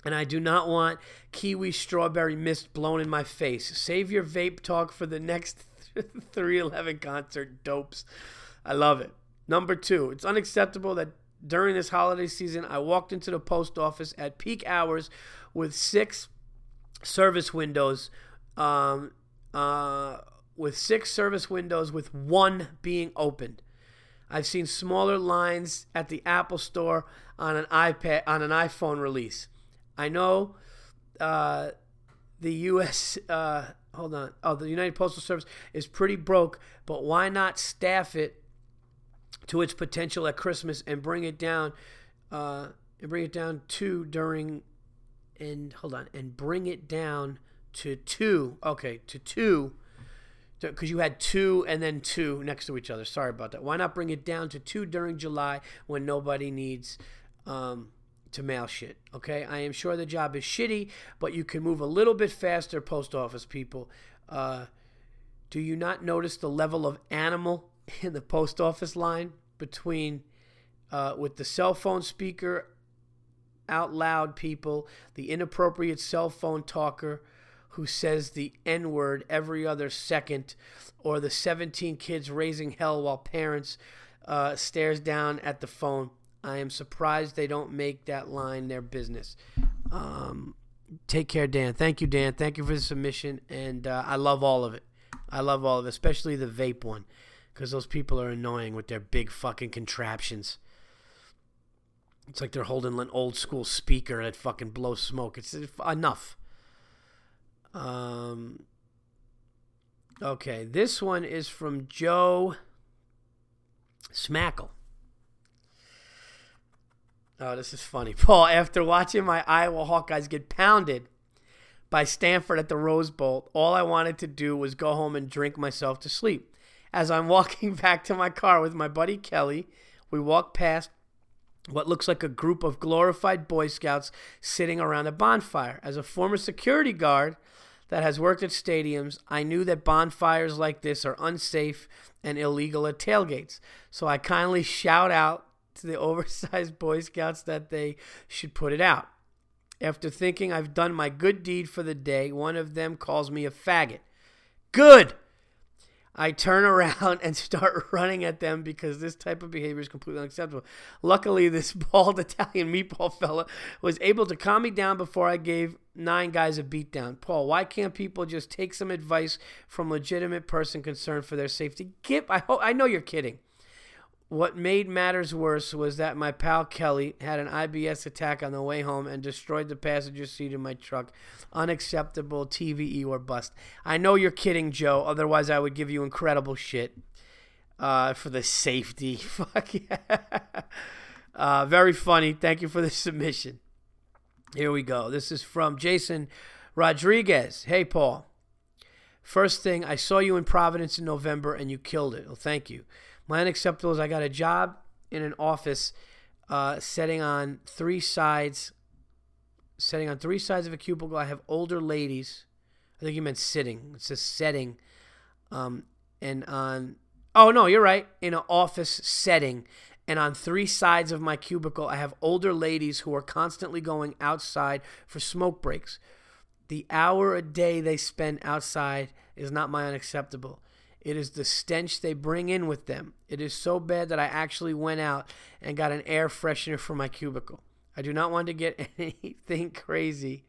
A: and I do not want kiwi strawberry mist blown in my face. Save your vape talk for the next 311 concert dopes. I love it. Number two, it's unacceptable that during this holiday season, I walked into the post office at peak hours with six service windows, um, uh, with six service windows, with one being opened. I've seen smaller lines at the Apple Store on an iPad on an iPhone release. I know uh, the U.S. Uh, hold on. Oh, the United Postal Service is pretty broke, but why not staff it to its potential at Christmas and bring it down uh, and bring it down to during and hold on and bring it down to two. Okay, to two because you had two and then two next to each other. Sorry about that. Why not bring it down to two during July when nobody needs um, to mail shit? Okay, I am sure the job is shitty, but you can move a little bit faster, post office people. Uh, do you not notice the level of animal in the post office line between uh, with the cell phone speaker out loud people, the inappropriate cell phone talker? Who says the N word every other second, or the 17 kids raising hell while parents uh, stares down at the phone. I am surprised they don't make that line their business. Um, take care, Dan. Thank you, Dan. Thank you for the submission, and uh, I love all of it. I love all of it, especially the vape one, because those people are annoying with their big fucking contraptions. It's like they're holding an old school speaker that fucking blows smoke. It's enough. Um, okay, this one is from Joe Smackle. Oh, this is funny. Paul, after watching my Iowa Hawkeyes get pounded by Stanford at the Rose Bowl, all I wanted to do was go home and drink myself to sleep. As I'm walking back to my car with my buddy Kelly, we walk past what looks like a group of glorified Boy Scouts sitting around a bonfire. As a former security guard, that has worked at stadiums, I knew that bonfires like this are unsafe and illegal at tailgates. So I kindly shout out to the oversized Boy Scouts that they should put it out. After thinking I've done my good deed for the day, one of them calls me a faggot. Good! I turn around and start running at them because this type of behavior is completely unacceptable. Luckily, this bald Italian meatball fella was able to calm me down before I gave nine guys a beatdown. Paul, why can't people just take some advice from legitimate person concerned for their safety? Gip, I hope I know you're kidding. What made matters worse was that my pal Kelly had an IBS attack on the way home and destroyed the passenger seat of my truck. Unacceptable TVE or bust. I know you're kidding, Joe. Otherwise, I would give you incredible shit uh, for the safety. Fuck yeah. Uh, very funny. Thank you for the submission. Here we go. This is from Jason Rodriguez. Hey, Paul. First thing, I saw you in Providence in November and you killed it. Well, thank you. My unacceptable is I got a job in an office uh, setting on three sides, setting on three sides of a cubicle. I have older ladies. I think you meant sitting. It says setting. Um, and on, oh no, you're right. In an office setting. And on three sides of my cubicle, I have older ladies who are constantly going outside for smoke breaks. The hour a day they spend outside is not my unacceptable. It is the stench they bring in with them. It is so bad that I actually went out and got an air freshener for my cubicle. I do not want to get anything crazy.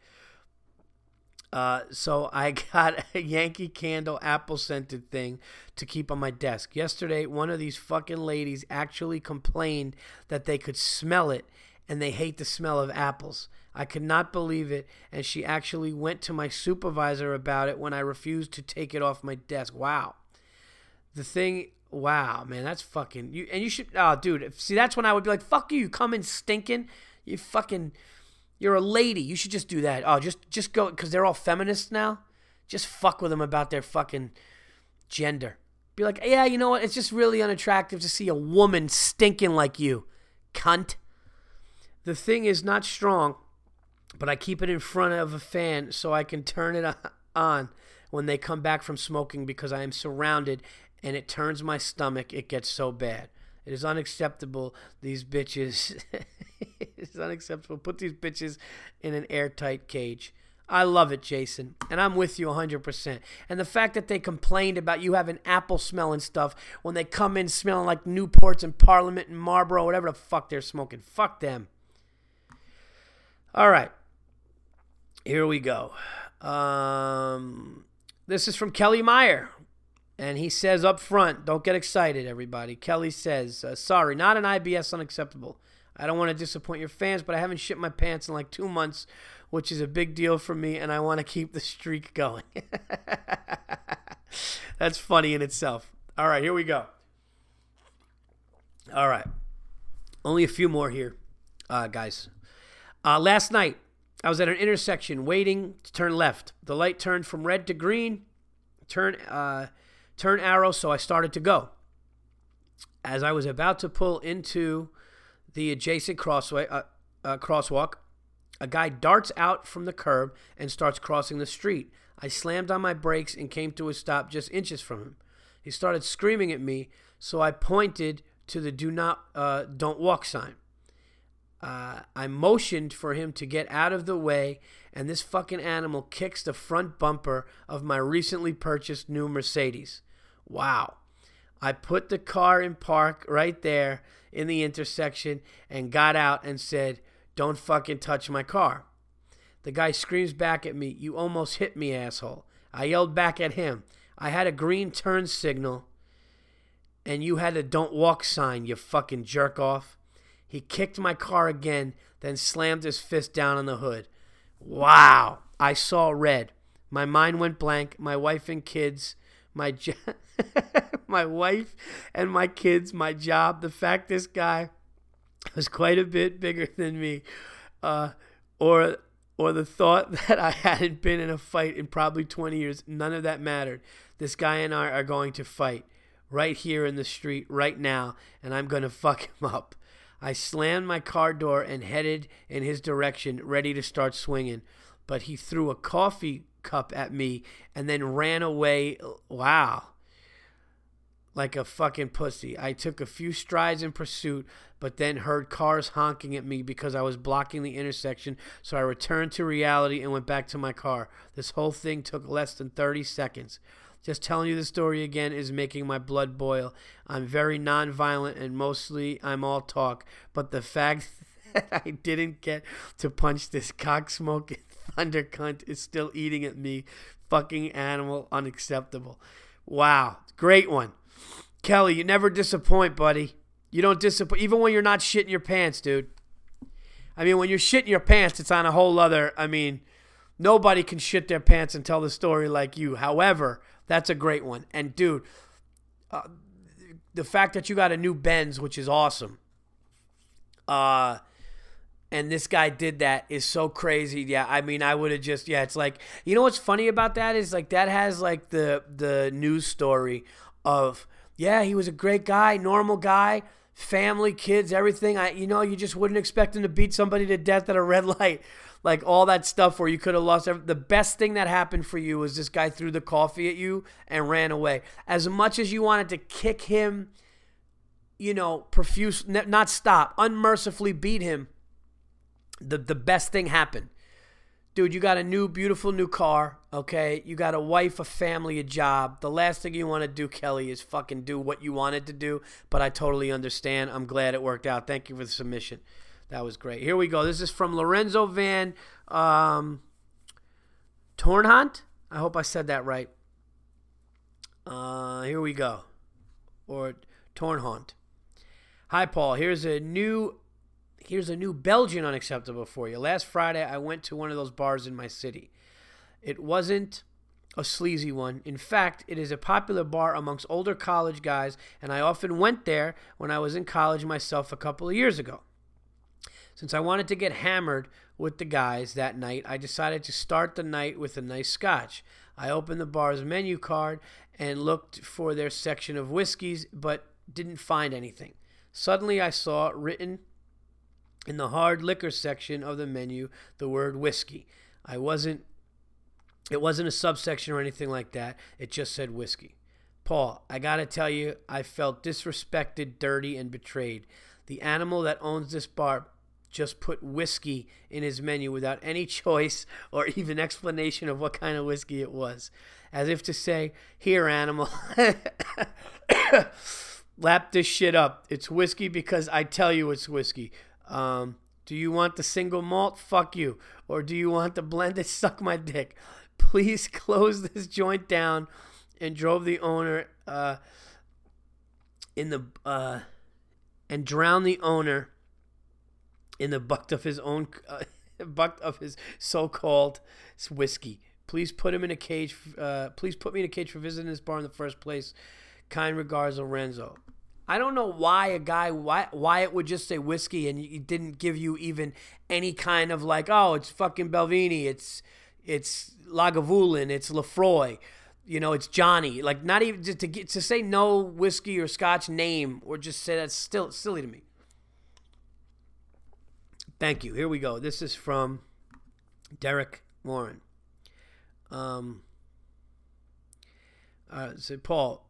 A: Uh, so I got a Yankee Candle apple scented thing to keep on my desk. Yesterday, one of these fucking ladies actually complained that they could smell it and they hate the smell of apples. I could not believe it, and she actually went to my supervisor about it when I refused to take it off my desk. Wow the thing wow man that's fucking you and you should oh dude see that's when i would be like fuck you you come in stinking you fucking you're a lady. You should just do that. Oh just just go because they're all feminists now. Just fuck with them about their fucking gender. Be like yeah you know what? It's just really unattractive to see a woman stinking like you cunt. The thing is not strong but i keep it in front of a fan so i can turn it on when they come back from smoking because I am surrounded and it turns my stomach. It gets so bad. It is unacceptable. These bitches. it's unacceptable. Put these bitches in an airtight cage. I love it, Jason. And I'm with you 100%. And the fact that they complained about you having apple smell and stuff when they come in smelling like Newports and Parliament and Marlboro, whatever the fuck they're smoking. Fuck them. All right. Here we go. Um, this is from Kelly Meyer. And he says up front, don't get excited, everybody. Kelly says, uh, sorry, not an IBS unacceptable. I don't want to disappoint your fans, but I haven't shit my pants in like two months, which is a big deal for me, and I want to keep the streak going. That's funny in itself. All right, here we go. All right. Only a few more here, uh, guys. Uh, last night, I was at an intersection waiting to turn left. The light turned from red to green, turn, uh, turn arrow, so I started to go. As I was about to pull into the adjacent crossway, uh, uh, crosswalk, a guy darts out from the curb and starts crossing the street. I slammed on my brakes and came to a stop just inches from him. He started screaming at me, so I pointed to the "Do not, uh, don't walk" sign. Uh, I motioned for him to get out of the way, and this fucking animal kicks the front bumper of my recently purchased new Mercedes. Wow. I put the car in park right there in the intersection and got out and said, Don't fucking touch my car. The guy screams back at me, You almost hit me, asshole. I yelled back at him. I had a green turn signal, and you had a don't walk sign, you fucking jerk off. He kicked my car again, then slammed his fist down on the hood. Wow. I saw red. My mind went blank. My wife and kids, my jo- my wife and my kids, my job, the fact this guy was quite a bit bigger than me, uh, or or the thought that I hadn't been in a fight in probably 20 years, none of that mattered. This guy and I are going to fight right here in the street right now, and I'm going to fuck him up. I slammed my car door and headed in his direction, ready to start swinging. But he threw a coffee cup at me and then ran away. Wow. Like a fucking pussy. I took a few strides in pursuit, but then heard cars honking at me because I was blocking the intersection. So I returned to reality and went back to my car. This whole thing took less than 30 seconds. Just telling you the story again is making my blood boil. I'm very nonviolent and mostly I'm all talk, but the fact that I didn't get to punch this cocksmoking thunder cunt is still eating at me. Fucking animal, unacceptable. Wow, great one. Kelly, you never disappoint, buddy. You don't disappoint, even when you're not shitting your pants, dude. I mean, when you're shitting your pants, it's on a whole other. I mean, nobody can shit their pants and tell the story like you. However, that's a great one. And dude, uh, the fact that you got a new Benz, which is awesome. Uh, and this guy did that is so crazy. Yeah, I mean, I would have just yeah. It's like you know what's funny about that is like that has like the the news story of yeah he was a great guy, normal guy, family, kids, everything. I you know you just wouldn't expect him to beat somebody to death at a red light like all that stuff where you could have lost. Every, the best thing that happened for you was this guy threw the coffee at you and ran away. As much as you wanted to kick him, you know, profuse, not stop, unmercifully beat him. The the best thing happened. Dude, you got a new, beautiful new car, okay? You got a wife, a family, a job. The last thing you want to do, Kelly, is fucking do what you wanted to do, but I totally understand. I'm glad it worked out. Thank you for the submission. That was great. Here we go. This is from Lorenzo Van um, Tornhunt. I hope I said that right. Uh, here we go. Or Tornhunt. Hi, Paul. Here's a new here's a new Belgian unacceptable for you. Last Friday, I went to one of those bars in my city. It wasn't a sleazy one. In fact, it is a popular bar amongst older college guys, and I often went there when I was in college myself a couple of years ago. Since I wanted to get hammered with the guys that night, I decided to start the night with a nice scotch. I opened the bar's menu card and looked for their section of whiskeys, but didn't find anything. Suddenly, I saw written in the hard liquor section of the menu the word whiskey. I wasn't it wasn't a subsection or anything like that. It just said whiskey. Paul, I got to tell you, I felt disrespected, dirty, and betrayed. The animal that owns this bar just put whiskey in his menu without any choice or even explanation of what kind of whiskey it was. As if to say, Here, animal, lap this shit up. It's whiskey because I tell you it's whiskey. Um, do you want the single malt? Fuck you. Or do you want the blended? Suck my dick. Please close this joint down and drove the owner uh, in the uh, and drowned the owner in the butt of his own uh, butt of his so-called whiskey. Please put him in a cage. Uh, please put me in a cage for visiting this bar in the first place. Kind regards, Lorenzo. I don't know why a guy why why it would just say whiskey and it didn't give you even any kind of like oh it's fucking Balvenie it's it's Lagavulin it's Laphroaig you know it's Johnny like not even just to get to say no whiskey or Scotch name or just say that's still silly to me. Thank you. Here we go. This is from Derek Warren. Um. Uh, so Paul,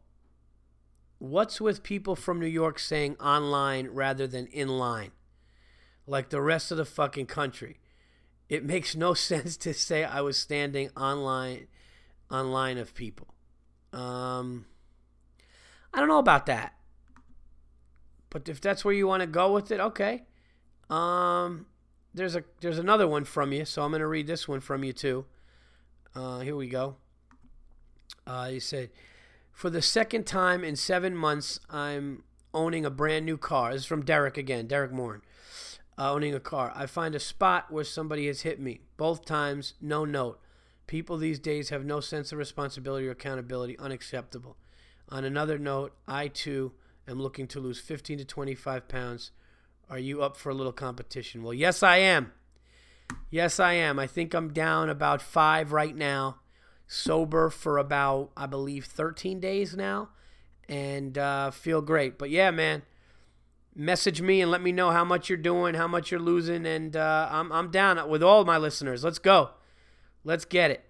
A: What's with people from New York saying online rather than in line? Like the rest of the fucking country. It makes no sense to say I was standing online online of people. Um I don't know about that. But if that's where you want to go with it, okay. Um there's a there's another one from you, so I'm going to read this one from you too. Uh here we go. Uh you said for the second time in seven months, I'm owning a brand new car. This is from Derek again, Derek Moore. Uh, owning a car. I find a spot where somebody has hit me. Both times, no note. People these days have no sense of responsibility or accountability. Unacceptable. On another note, I too am looking to lose 15 to 25 pounds. Are you up for a little competition? Well, yes, I am. Yes, I am. I think I'm down about five right now sober for about, I believe, 13 days now and uh, feel great. But yeah, man, message me and let me know how much you're doing, how much you're losing. And uh, I'm, I'm down with all my listeners. Let's go. Let's get it.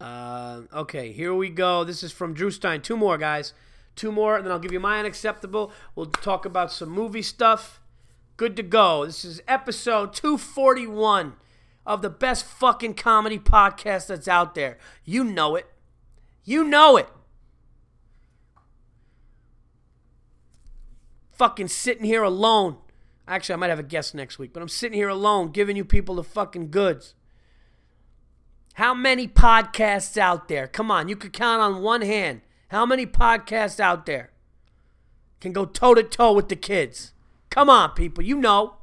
A: Uh, okay, here we go. This is from Drew Stein. Two more, guys. Two more, and then I'll give you my unacceptable. We'll talk about some movie stuff. Good to go. This is episode 241 of the best fucking comedy podcast that's out there. You know it. You know it. Fucking sitting here alone. Actually, I might have a guest next week, but I'm sitting here alone giving you people the fucking goods. How many podcasts out there? Come on, you could count on one hand. How many podcasts out there can go toe to toe with the kids? Come on, people. You know.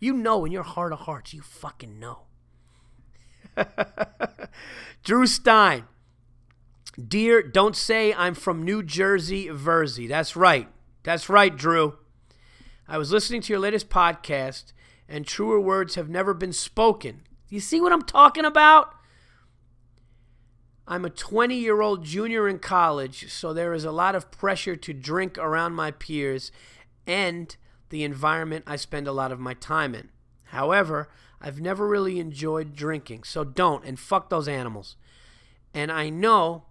A: You know in your heart of hearts, you fucking know. Drew Stein. Dear, don't say I'm from New Jersey, Versey. That's right. That's right, Drew. I was listening to your latest podcast, and truer words have never been spoken. You see what I'm talking about? I'm a 20 year old junior in college, so there is a lot of pressure to drink around my peers and the environment I spend a lot of my time in. However, I've never really enjoyed drinking, so don't, and fuck those animals. And I know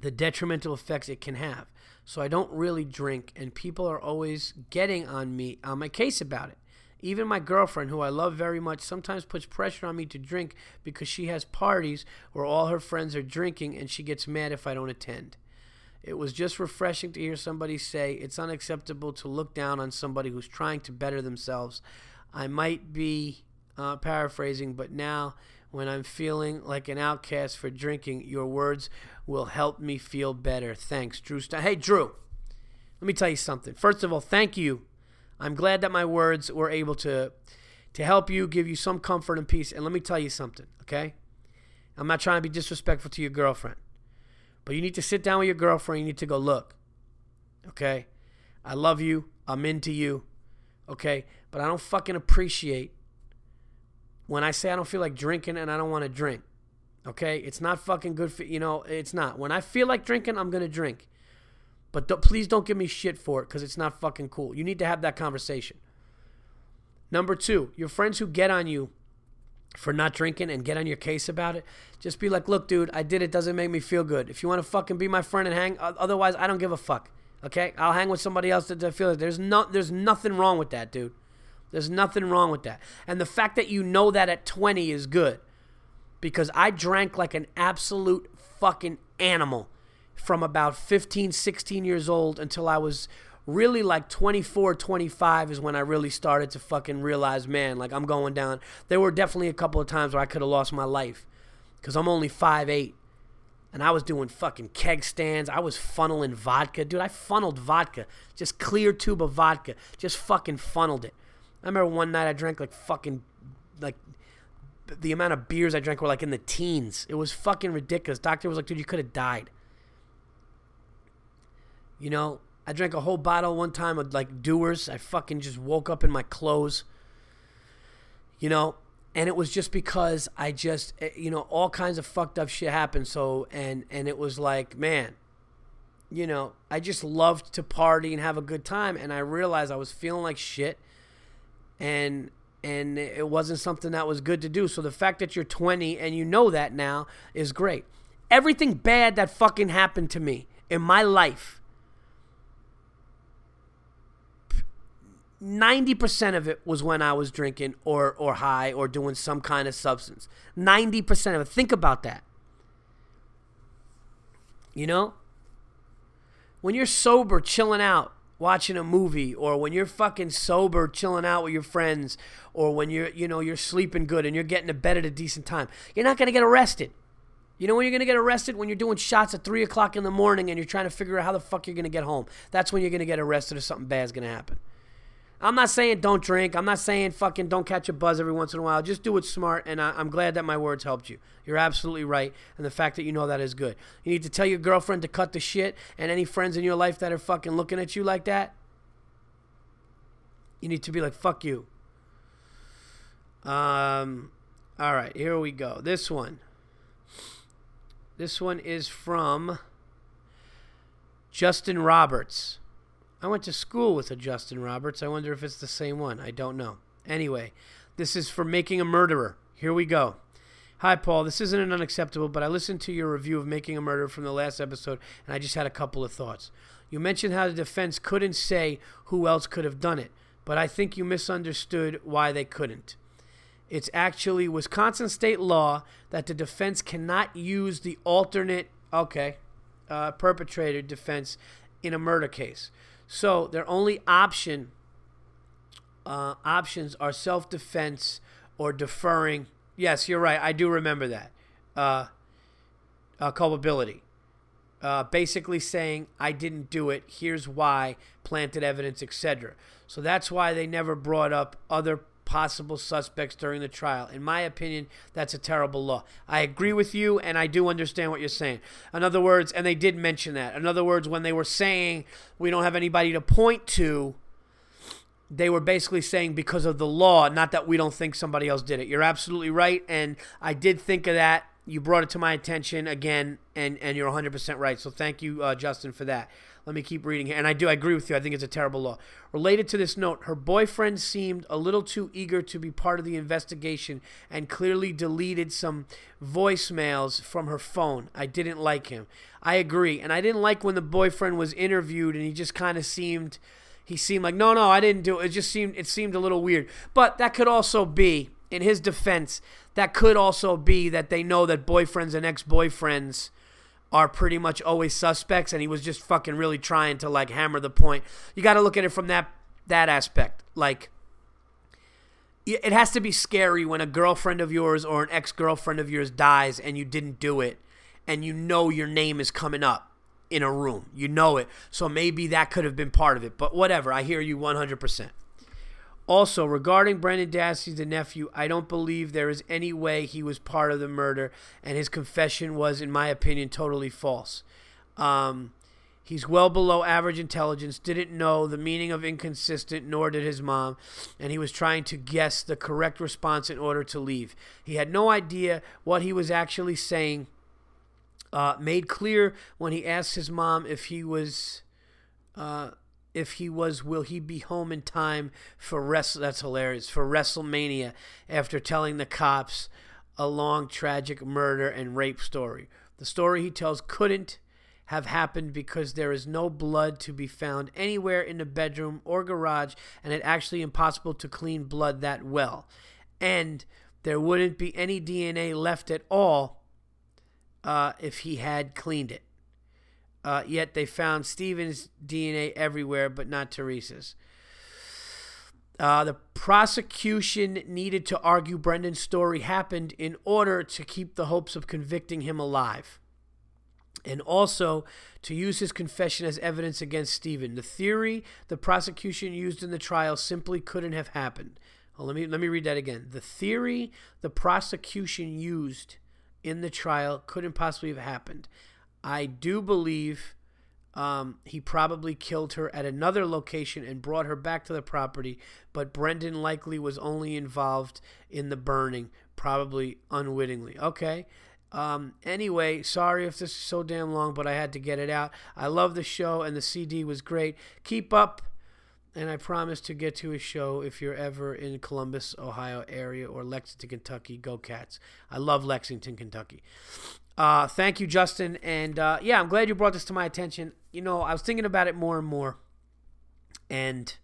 A: the detrimental effects it can have, so I don't really drink, and people are always getting on me, on my case about it. Even my girlfriend, who I love very much, sometimes puts pressure on me to drink because she has parties where all her friends are drinking and she gets mad if I don't attend. It was just refreshing to hear somebody say it's unacceptable to look down on somebody who's trying to better themselves. I might be uh, paraphrasing, but now when I'm feeling like an outcast for drinking, your words will help me feel better. Thanks, Drew. St- hey, Drew, let me tell you something. First of all, thank you. I'm glad that my words were able to to help you, give you some comfort and peace. And let me tell you something, okay? I'm not trying to be disrespectful to your girlfriend. But you need to sit down with your girlfriend. You need to go, look, okay? I love you. I'm into you, okay? But I don't fucking appreciate when I say I don't feel like drinking and I don't want to drink, okay? It's not fucking good for, you know, it's not. When I feel like drinking, I'm going to drink. But don't, please don't give me shit for it because it's not fucking cool. You need to have that conversation. Number two, your friends who get on you for not drinking and get on your case about it. Just be like, look, dude, I did it. Doesn't make me feel good. If you want to fucking be my friend and hang, otherwise, I don't give a fuck. Okay, I'll hang with somebody else that feel it. There's no, there's nothing wrong with that, dude. There's nothing wrong with that. And the fact that you know that at 20 is good, because I drank like an absolute fucking animal from about 15, 16 years old until I was really like 24, 25 is when I really started to fucking realize, man, like I'm going down. There were definitely a couple of times where I could have lost my life because I'm only 5'8. And I was doing fucking keg stands. I was funneling vodka. Dude, I funneled vodka. Just clear tube of vodka. Just fucking funneled it. I remember one night I drank like fucking like the amount of beers I drank were like in the teens. It was fucking ridiculous. Doctor was like, dude, you could have died. You know, I drank a whole bottle one time of like Dewar's. I fucking just woke up in my clothes. You know, and it was just because I just eh, you know all kinds of fucked up shit happened. So and and it was like, man, you know, I just loved to party and have a good time, and I realized I was feeling like shit, and and it wasn't something that was good to do. So the fact that you're 20 and you know that now is great. Everything bad that fucking happened to me in my life 90% of it was when I was drinking or, or high or doing some kind of substance. 90% of it. Think about that. You know? When you're sober, chilling out, watching a movie, or when you're fucking sober, chilling out with your friends, or when you're, you know, you're sleeping good and you're getting to bed at a decent time, you're not going to get arrested. You know when you're going to get arrested? When you're doing shots at 3 o'clock in the morning and you're trying to figure out how the fuck you're going to get home. That's when you're going to get arrested or something bad's going to happen. I'm not saying don't drink. I'm not saying fucking don't catch a buzz every once in a while. Just do it smart, and I, am glad that my words helped you. You're absolutely right, and the fact that you know that is good. You need to tell your girlfriend to cut the shit, and any friends in your life that are fucking looking at you like that, you need to be like, fuck you. Um, all right, here we go. This one. This one is from Justin Roberts. I went to school with a Justin Roberts. I wonder if it's the same one. I don't know. Anyway, this is for Making a Murderer. Here we go. Hi, Paul. This isn't an unacceptable, but I listened to your review of Making a Murderer from the last episode, and I just had a couple of thoughts. You mentioned how the defense couldn't say who else could have done it, but I think you misunderstood why they couldn't. It's actually Wisconsin state law that the defense cannot use the alternate, okay, uh, perpetrator defense in a murder case. So their only option uh, options are self defense or deferring. Yes, you're right. I do remember that. Uh, uh, culpability. Uh, basically saying I didn't do it. Here's why. Planted evidence, etc. So that's why they never brought up other possible suspects during the trial. In my opinion, that's a terrible law. I agree with you, and I do understand what you're saying. In other words, and they did mention that. In other words, when they were saying we don't have anybody to point to, they were basically saying because of the law, not that we don't think somebody else did it. You're absolutely right, and I did think of that. You brought it to my attention again, and, and you're 100% right. So thank you, uh, Justin, for that. Let me keep reading here. And I do, I agree with you. I think it's a terrible law. Related to this note, her boyfriend seemed a little too eager to be part of the investigation and clearly deleted some voicemails from her phone. I didn't like him. I agree. And I didn't like when the boyfriend was interviewed and he just kind of seemed he seemed like no no I didn't do it. It just seemed it seemed a little weird. But that could also be in his defense, that could also be that they know that boyfriends and ex-boyfriends are pretty much always suspects and he was just fucking really trying to like hammer the point. You got to look at it from that that aspect. Like it has to be scary when a girlfriend of yours or an ex-girlfriend of yours dies and you didn't do it and you know your name is coming up in a room. You know it. So maybe that could have been part of it. But whatever, I hear you 100%. Also, regarding Brendan Dassey, the nephew, I don't believe there is any way he was part of the murder, and his confession was, in my opinion, totally false. Um, he's well below average intelligence, didn't know the meaning of inconsistent, nor did his mom, and he was trying to guess the correct response in order to leave. He had no idea what he was actually saying. Uh, made clear when he asked his mom if he was. Uh, if he was, will he be home in time for wrestle? That's hilarious for WrestleMania after telling the cops a long tragic murder and rape story. The story he tells couldn't have happened because there is no blood to be found anywhere in the bedroom or garage, and it's actually impossible to clean blood that well. And there wouldn't be any DNA left at all uh, if he had cleaned it. Uh, yet they found Steven's DNA everywhere, but not Teresa's. Uh, the prosecution needed to argue Brendan's story happened in order to keep the hopes of convicting him alive. and also to use his confession as evidence against Stephen. The theory the prosecution used in the trial simply couldn't have happened. Well, let me let me read that again. The theory the prosecution used in the trial couldn't possibly have happened. I do believe um, he probably killed her at another location and brought her back to the property, but Brendan likely was only involved in the burning, probably unwittingly. Okay. Um, anyway, sorry if this is so damn long, but I had to get it out. I love the show, and the CD was great. Keep up, and I promise to get to a show if you're ever in Columbus, Ohio area or Lexington, Kentucky. Go Cats! I love Lexington, Kentucky. Uh, thank you, Justin, and uh, yeah, I'm glad you brought this to my attention. You know, I was thinking about it more and more, and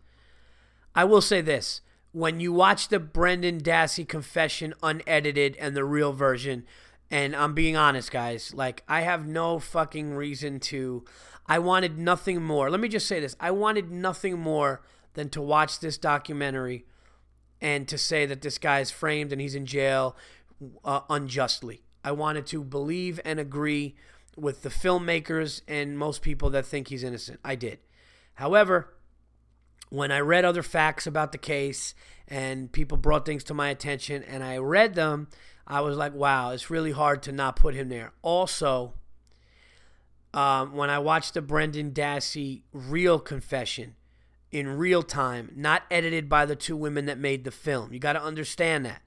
A: I will say this: when you watch the Brendan Dassey confession unedited and the real version and I'm being honest, guys. Like, I have no fucking reason to. I wanted nothing more. Let me just say this I wanted nothing more than to watch this documentary and to say that this guy is framed and he's in jail uh, unjustly. I wanted to believe and agree with the filmmakers and most people that think he's innocent. I did. However, when I read other facts about the case and people brought things to my attention and I read them, I was like, wow, it's really hard to not put him there. Also, um, when I watched the Brendan Dassey real confession in real time, not edited by the two women that made the film, you got to understand that.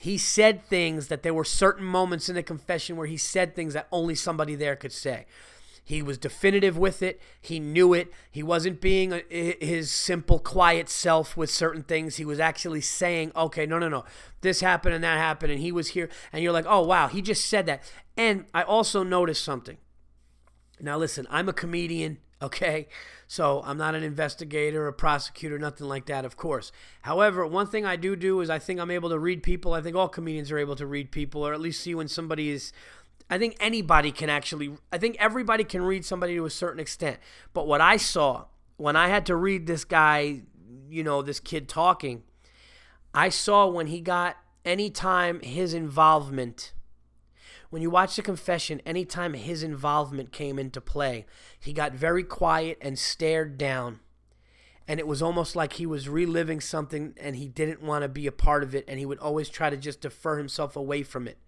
A: He said things that there were certain moments in the confession where he said things that only somebody there could say. He was definitive with it. He knew it. He wasn't being a, his simple, quiet self with certain things. He was actually saying, okay, no, no, no, this happened and that happened, and he was here. And you're like, oh, wow, he just said that. And I also noticed something. Now, listen, I'm a comedian, okay? So I'm not an investigator, a prosecutor, nothing like that, of course. However, one thing I do do is I think I'm able to read people. I think all comedians are able to read people, or at least see when somebody is I think anybody can actually, I think everybody can read somebody to a certain extent. But what I saw when I had to read this guy, you know, this kid talking, I saw when he got anytime his involvement, when you watch the confession, anytime his involvement came into play, he got very quiet and stared down. And it was almost like he was reliving something and he didn't want to be a part of it. And he would always try to just defer himself away from it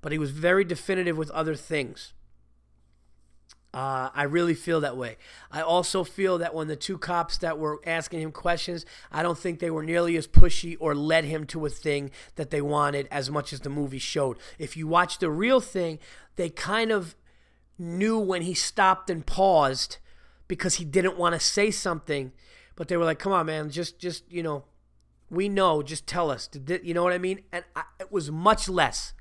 A: but he was very definitive with other things. Uh, I really feel that way. I also feel that when the two cops that were asking him questions, I don't think they were nearly as pushy or led him to a thing that they wanted as much as the movie showed. If you watch the real thing, they kind of knew when he stopped and paused because he didn't want to say something, but they were like, "Come on, man, just, just you know, we know, just tell us." You know what I mean? And I, it was much less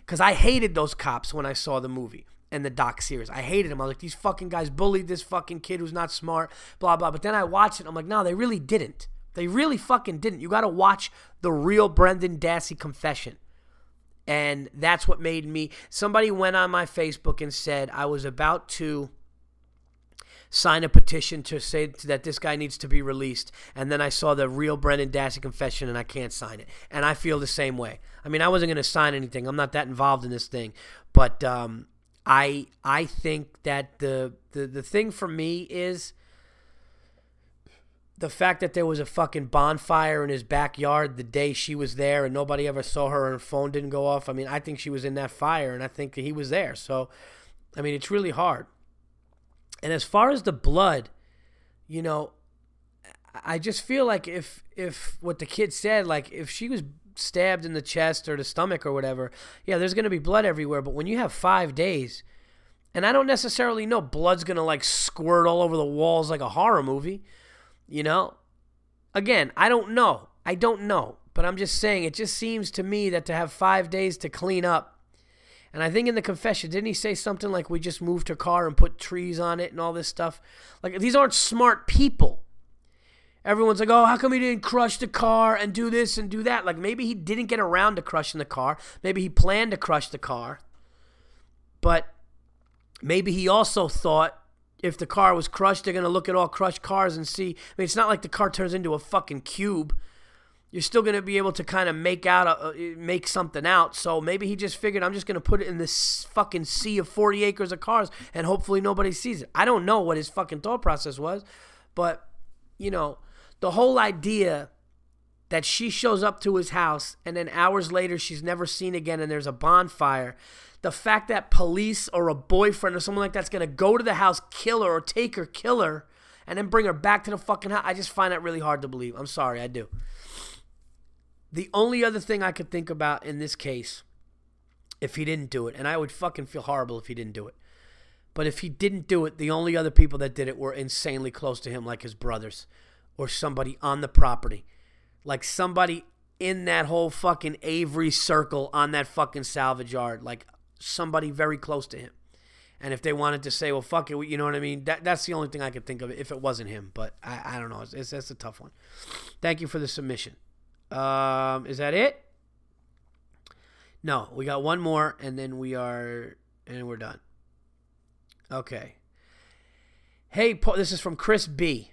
A: because I hated those cops when I saw the movie and the doc series. I hated them. I was like, these fucking guys bullied this fucking kid who's not smart, blah, blah. But then I watched it. I'm like, no, they really didn't. They really fucking didn't. You got to watch the real Brendan Dassey confession. And that's what made me. Somebody went on my Facebook and said I was about to sign a petition to say that this guy needs to be released. And then I saw the real Brendan Dassey confession and I can't sign it. And I feel the same way. I mean, I wasn't going to sign anything. I'm not that involved in this thing. But um, I I think that the, the, the thing for me is the fact that there was a fucking bonfire in his backyard the day she was there and nobody ever saw her and her phone didn't go off. I mean, I think she was in that fire and I think he was there. So, I mean, it's really hard. And as far as the blood, you know, I just feel like if if what the kid said, like if she was stabbed in the chest or the stomach or whatever, yeah, there's gonna be blood everywhere. But when you have five days, and I don't necessarily know blood's gonna like squirt all over the walls like a horror movie, you know. Again, I don't know. I don't know. But I'm just saying, it just seems to me that to have five days to clean up and I think in the confession, didn't he say something like, we just moved her car and put trees on it and all this stuff? Like, these aren't smart people. Everyone's like, oh, how come he didn't crush the car and do this and do that? Like, maybe he didn't get around to crushing the car. Maybe he planned to crush the car. But maybe he also thought if the car was crushed, they're going to look at all crushed cars and see. I mean, it's not like the car turns into a fucking cube you're still going to be able to kind of make out a, uh, make something out. So maybe he just figured I'm just going to put it in this fucking sea of 40 acres of cars and hopefully nobody sees it. I don't know what his fucking thought process was, but you know, the whole idea that she shows up to his house and then hours later she's never seen again and there's a bonfire. The fact that police or a boyfriend or someone like that's to go to the house, kill her or take her, kill her and then bring her back to the fucking house. I just find that really hard to believe. I'm sorry, I do. The only other thing I could think about in this case, if he didn't do it, and I would fucking feel horrible if he didn't do it. But if he didn't do it, the only other people that did it were insanely close to him, like his brothers or somebody on the property. Like somebody in that whole fucking Avery circle on that fucking salvage yard. Like somebody very close to him. And if they wanted to say, well, fuck it, you know what I mean? That, that's the only thing I could think of if it wasn't him. But I, I don't know. It's, it's, that's a tough one. Thank you for the submission. Um, is that it? No, we got one more, and then we are, and we're done. Okay. Hey, this is from Chris B.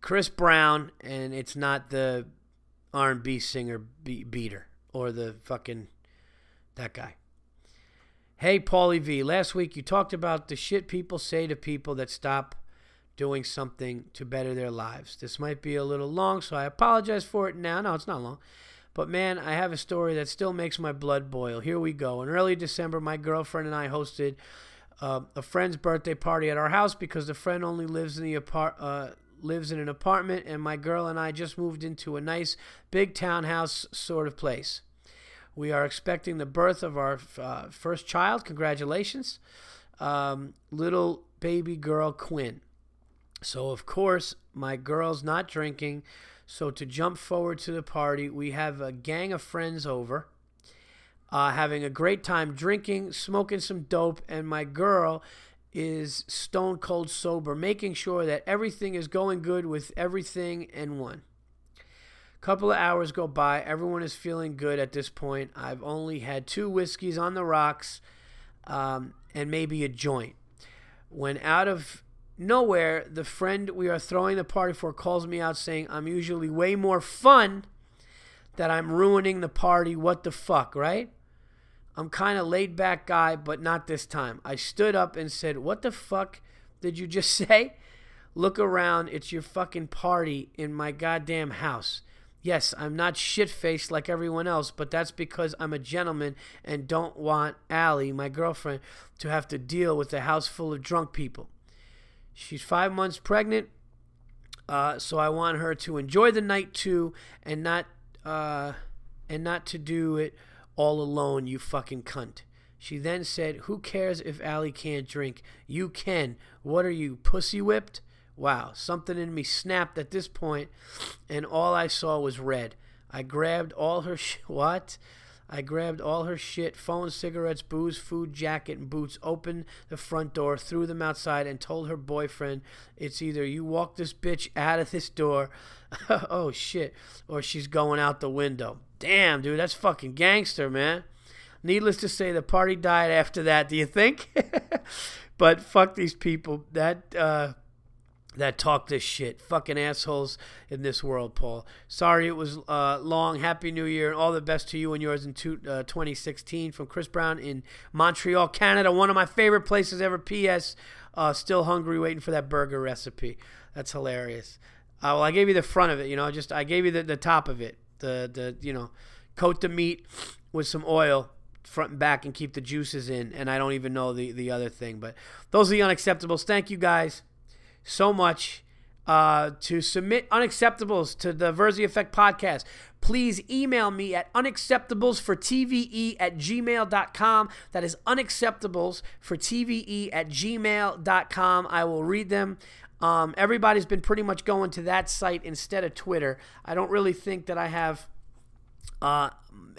A: Chris Brown, and it's not the R&B singer be- beater or the fucking that guy. Hey, Paulie V. Last week you talked about the shit people say to people that stop doing something to better their lives. This might be a little long, so I apologize for it now. No, it's not long. But man, I have a story that still makes my blood boil. Here we go. In early December, my girlfriend and I hosted uh, a friend's birthday party at our house because the friend only lives in the apart uh, lives in an apartment, and my girl and I just moved into a nice big townhouse sort of place. We are expecting the birth of our uh, first child. Congratulations, um, little baby girl Quinn. So, of course, my girl's not drinking. So, to jump forward to the party, we have a gang of friends over, uh, having a great time drinking, smoking some dope, and my girl is stone cold sober, making sure that everything is going good with everything and one. Couple of hours go by. Everyone is feeling good at this point. I've only had two whiskeys on the rocks um, and maybe a joint. When out of nowhere, the friend we are throwing the party for calls me out saying, I'm usually way more fun, that I'm ruining the party. What the fuck, right? I'm kind of laid back guy, but not this time. I stood up and said, What the fuck did you just say? Look around. It's your fucking party in my goddamn house. Yes, I'm not shit faced like everyone else, but that's because I'm a gentleman and don't want Allie, my girlfriend, to have to deal with a house full of drunk people. She's five months pregnant, uh, so I want her to enjoy the night too, and not uh, and not to do it all alone. You fucking cunt. She then said, "Who cares if Allie can't drink? You can. What are you, pussy whipped?" Wow, something in me snapped at this point, and all I saw was red. I grabbed all her sh- what? I grabbed all her shit phone, cigarettes, booze, food, jacket, and boots, opened the front door, threw them outside, and told her boyfriend, It's either you walk this bitch out of this door, oh shit, or she's going out the window. Damn, dude, that's fucking gangster, man. Needless to say, the party died after that, do you think? but fuck these people. That, uh, that talk this shit. Fucking assholes in this world, Paul. Sorry it was uh, long. Happy New Year and all the best to you and yours in two, uh, 2016 from Chris Brown in Montreal, Canada. One of my favorite places ever. P.S. Uh, still hungry, waiting for that burger recipe. That's hilarious. Uh, well, I gave you the front of it, you know, just I gave you the, the top of it. The, the, you know, coat the meat with some oil front and back and keep the juices in. And I don't even know the, the other thing. But those are the unacceptables. Thank you guys so much uh, to submit unacceptables to the Virzi Effect podcast. Please email me at unacceptablesfortve at gmail.com. That is unacceptables for tve at gmail.com. I will read them. Um, everybody's been pretty much going to that site instead of Twitter. I don't really think that I have uh,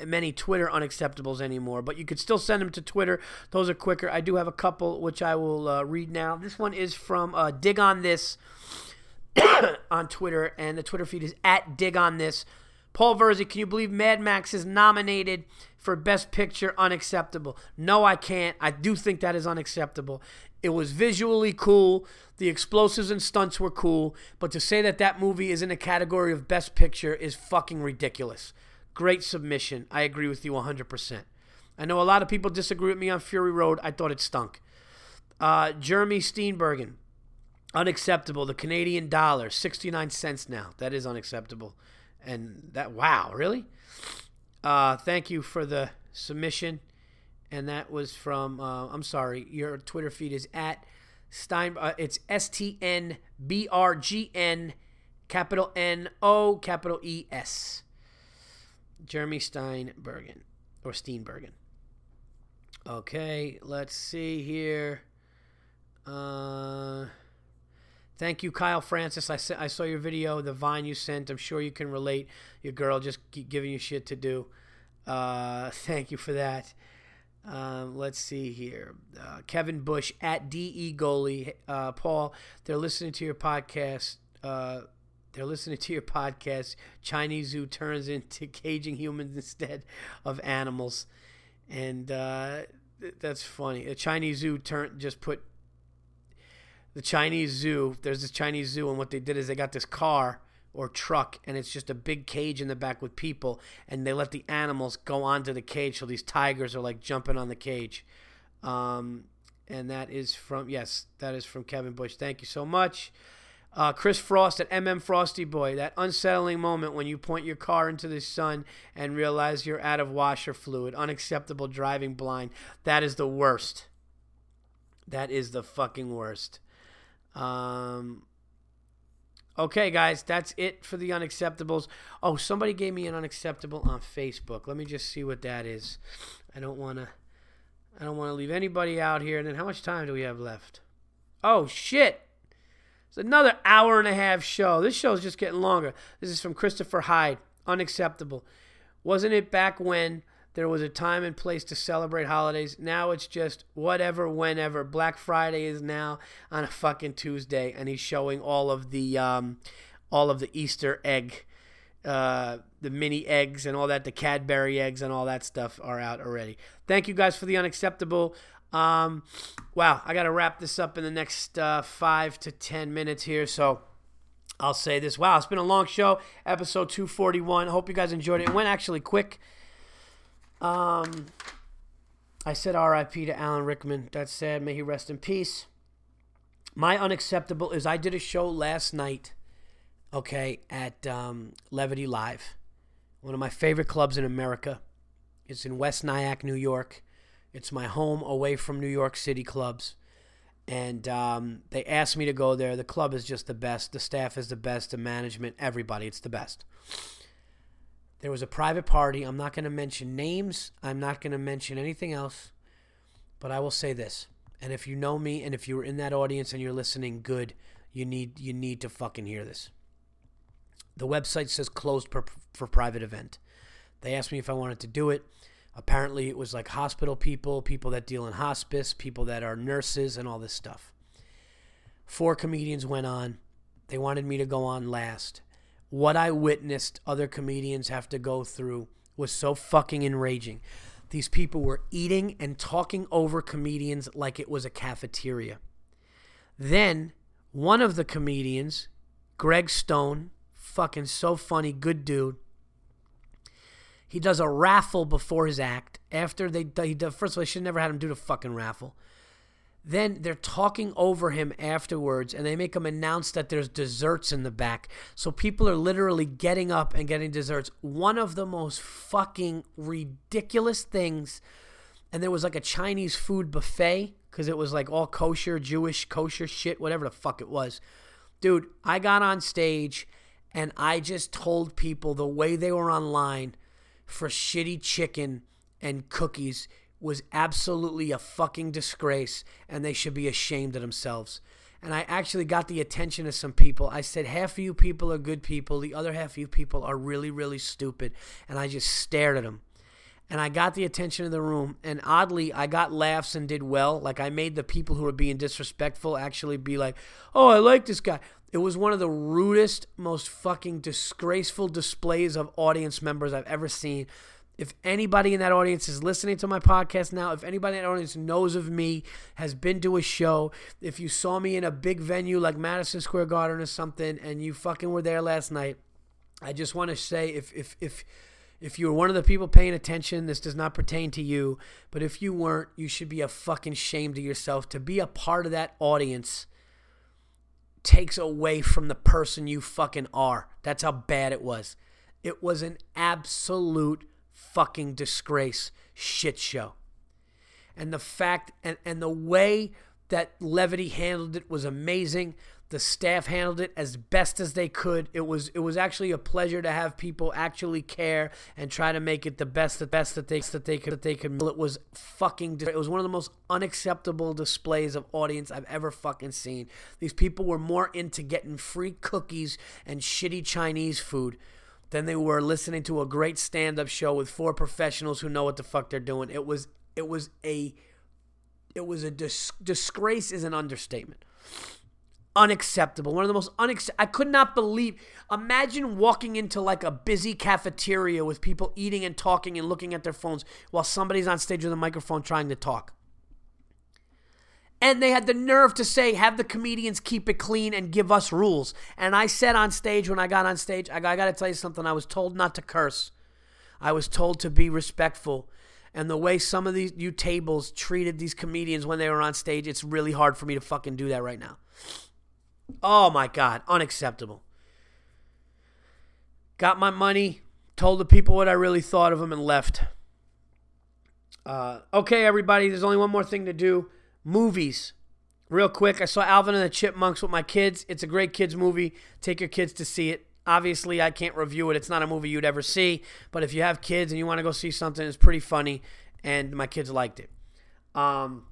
A: many Twitter unacceptables anymore, but you could still send them to Twitter. Those are quicker. I do have a couple which I will uh, read now. This one is from uh, Dig on This on Twitter, and the Twitter feed is at Dig on This Paul Virzi, can you believe Mad Max is nominated for Best Picture? Unacceptable. No, I can't. I do think that is unacceptable. It was visually cool. The explosives and stunts were cool. But to say that that movie is in a category of Best Picture is fucking ridiculous. Great submission. I agree with you 100%. I know a lot of people disagree with me on Fury Road. I thought it stunk. Uh, Jeremy Steenbergen. Unacceptable. The Canadian dollar, 69 cents now. That is unacceptable. And that, wow, really? Uh, thank you for the submission. And that was from, uh, I'm sorry, your Twitter feed is at Stein, uh, it's S T N B R G N, capital N O, capital E S. Jeremy Steinbergen, or Steenbergen. Okay, let's see here. Uh, thank you, Kyle Francis. I, I saw your video, the Vine you sent. I'm sure you can relate. Your girl just keep giving you shit to do. Uh, thank you for that. Um, let's see here. Uh, Kevin Bush at DE Goalie. Uh, Paul, they're listening to your podcast. Uh, they're listening to your podcast. Chinese Zoo turns into caging humans instead of animals. And uh, that's funny. The Chinese Zoo turn just put the Chinese Zoo. There's this Chinese Zoo, and what they did is they got this car or truck and it's just a big cage in the back with people and they let the animals go onto the cage so these tigers are like jumping on the cage. Um, and that is from yes that is from kevin bush. Thank you so much. Uh, chris frost at mm frosty boy that unsettling moment when you point your car into the sun and realize you're out of washer fluid unacceptable driving blind that is the worst. That is the fucking worst. Um, Okay, guys, that's it for the unacceptables. Oh, somebody gave me an unacceptable on Facebook. Let me just see what that is. I don't want to. I don't want to leave anybody out here. And then, how much time do we have left? Oh shit! It's another hour and a half show. This show is just getting longer. This is from Christopher Hyde. Unacceptable. Wasn't it back when there was a time and place to celebrate holidays. Now it's just whatever, whenever. Black Friday is now on a fucking Tuesday, and he's showing all of the um, all of the Easter egg, uh, the mini eggs and all that, the Cadbury eggs and all that stuff are out already. Thank you guys for the unacceptable. Um, wow, I got to wrap this up in the next uh, five to ten minutes here, so. I'll say this. Wow, it's been a long show, episode 241. Hope you guys enjoyed it. It went actually quick. Um, I said R.I.P. to Alan Rickman. That's sad. May he rest in peace. My unacceptable is I did a show last night, okay, at um, Levity Live, one of my favorite clubs in America. It's in West Nyack, New York. It's my home away from New York City clubs. And um, they asked me to go there. The club is just the best. The staff is the best. The management, everybody, it's the best. There was a private party. I'm not going to mention names. I'm not going to mention anything else. But I will say this. And if you know me and if you were in that audience and you're listening, good. You need you need to fucking hear this. The website says closed per, for private event. They asked me if I wanted to do it. Apparently, it was like hospital people, people that deal in hospice, people that are nurses, and all this stuff. Four comedians went on. They wanted me to go on last what I witnessed other comedians have to go through was so fucking enraging. These people were eating and talking over comedians like it was a cafeteria. Then one of the comedians, Greg Stone, fucking so funny, good dude. He does a raffle before his act. After they, he does, first of all, they should never had him do the fucking raffle. Then they're talking over him afterwards and they make him announce that there's desserts in the back. So people are literally getting up and getting desserts. One of the most fucking ridiculous things. And there was like a Chinese food buffet because it was like all kosher, Jewish, kosher shit, whatever the fuck it was. Dude, I got on stage and I just told people the way they were online for shitty chicken and cookies was absolutely a fucking disgrace and they should be ashamed of themselves. And I actually got the attention of some people. I said, half of you people are good people, the other half of you people are really, really stupid. And I just stared at them. And I got the attention of the room. And oddly, I got laughs and did well. Like I made the people who were being disrespectful actually be like, oh, I like this guy. It was one of the rudest, most fucking disgraceful displays of audience members I've ever seen. If anybody in that audience is listening to my podcast now, if anybody in that audience knows of me, has been to a show, if you saw me in a big venue like Madison Square Garden or something, and you fucking were there last night, I just want to say if if if if you were one of the people paying attention, this does not pertain to you. But if you weren't, you should be a fucking shame to yourself. To be a part of that audience takes away from the person you fucking are. That's how bad it was. It was an absolute fucking disgrace shit show. And the fact and, and the way that Levity handled it was amazing. The staff handled it as best as they could. It was it was actually a pleasure to have people actually care and try to make it the best the best that they that they could that they could. It was fucking it was one of the most unacceptable displays of audience I've ever fucking seen. These people were more into getting free cookies and shitty Chinese food than they were listening to a great stand-up show with four professionals who know what the fuck they're doing. It was it was a it was a dis- disgrace is an understatement. Unacceptable. One of the most unacceptable. I could not believe. Imagine walking into like a busy cafeteria with people eating and talking and looking at their phones while somebody's on stage with a microphone trying to talk. And they had the nerve to say, have the comedians keep it clean and give us rules. And I said on stage, when I got on stage, I, got to tell you something. I was told not to curse, I was told to be respectful. And the way some of these you tables treated these comedians when they were on stage, it's really hard for me to fucking do that right now. Oh my God, unacceptable. Got my money, told the people what I really thought of them, and left. Uh, okay, everybody, there's only one more thing to do. Movies. Real quick, I saw Alvin and the Chipmunks with my kids. It's a great kids movie. Take your kids to see it. Obviously, I can't review it. It's not a movie you'd ever see. But if you have kids and you want to go see something, it's pretty funny. And my kids liked it. Um,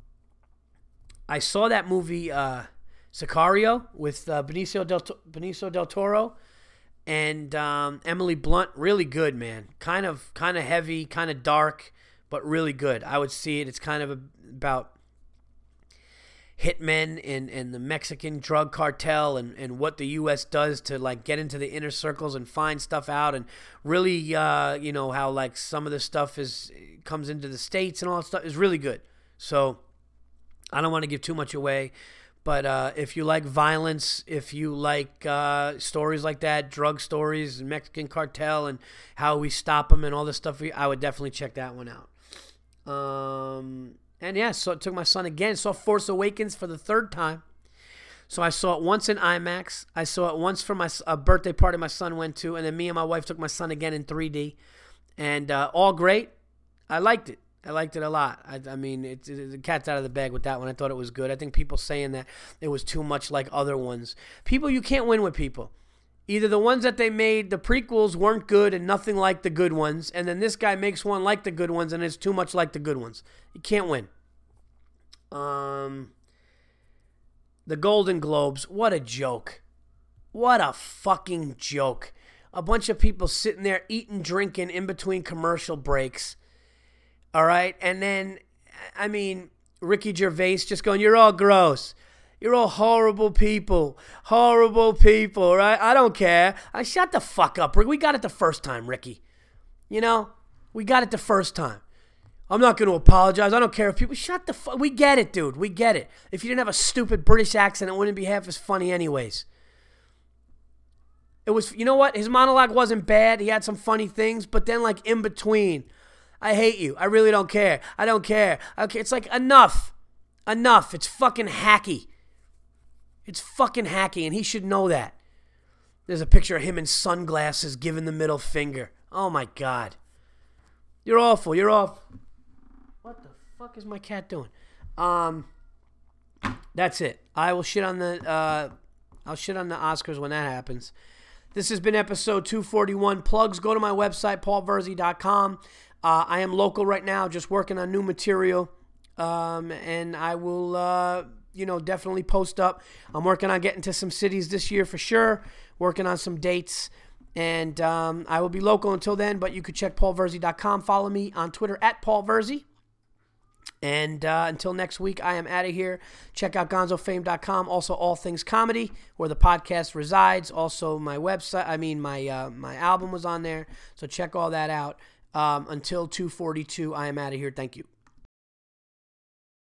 A: I saw that movie, uh, Sicario, with uh, Benicio, del, Benicio del Toro and um, Emily Blunt. Really good, man. Kind of, kind of heavy, kind of dark, but really good. I would see it. It's kind of about hitmen and, and the Mexican drug cartel and, and what the U.S. does to like get into the inner circles and find stuff out and really uh, you know how like some of the stuff is comes into the states and all that stuff is really good. So I don't want to give too much away, but uh, if you like violence, if you like uh, stories like that, drug stories, Mexican cartel and how we stop them and all this stuff, I would definitely check that one out. Um, and yeah, so it took my son again. Saw Force Awakens for the third time. So I saw it once in IMAX. I saw it once for my a birthday party my son went to, and then me and my wife took my son again in 3D, and uh, all great. I liked it. I liked it a lot. I, I mean, it, it, the cat's out of the bag with that one. I thought it was good. I think people saying that it was too much like other ones. People, you can't win with people. Either the ones that they made, the prequels weren't good and nothing like the good ones, and then this guy makes one like the good ones and it's too much like the good ones. You can't win. Um, the Golden Globes, what a joke. What a fucking joke. A bunch of people sitting there eating, drinking in between commercial breaks. All right. And then, I mean, Ricky Gervais just going, You're all gross. You're all horrible people. Horrible people, right? I don't care. I shut the fuck up, Rick. We got it the first time, Ricky. You know? We got it the first time. I'm not going to apologize. I don't care if people shut the fuck. We get it, dude. We get it. If you didn't have a stupid British accent, it wouldn't be half as funny, anyways. It was, you know what? His monologue wasn't bad. He had some funny things, but then, like, in between, I hate you. I really don't care. I don't care. Okay, it's like enough. Enough. It's fucking hacky. It's fucking hacky, and he should know that. There's a picture of him in sunglasses giving the middle finger. Oh my god. You're awful. You're off. What the fuck is my cat doing? Um that's it. I will shit on the uh I'll shit on the Oscars when that happens. This has been episode 241. Plugs, go to my website, paulvirzi.com. Uh, I am local right now, just working on new material. Um, and I will uh, you know, definitely post up. I'm working on getting to some cities this year for sure, working on some dates. And um, I will be local until then, but you could check paulvirzi.com. Follow me on Twitter at paulverzi. And uh, until next week, I am out of here. Check out gonzofame.com. Also, All Things Comedy, where the podcast resides. Also, my website, I mean, my, uh, my album was on there. So check all that out. Um, until 242, I am out of here. Thank you.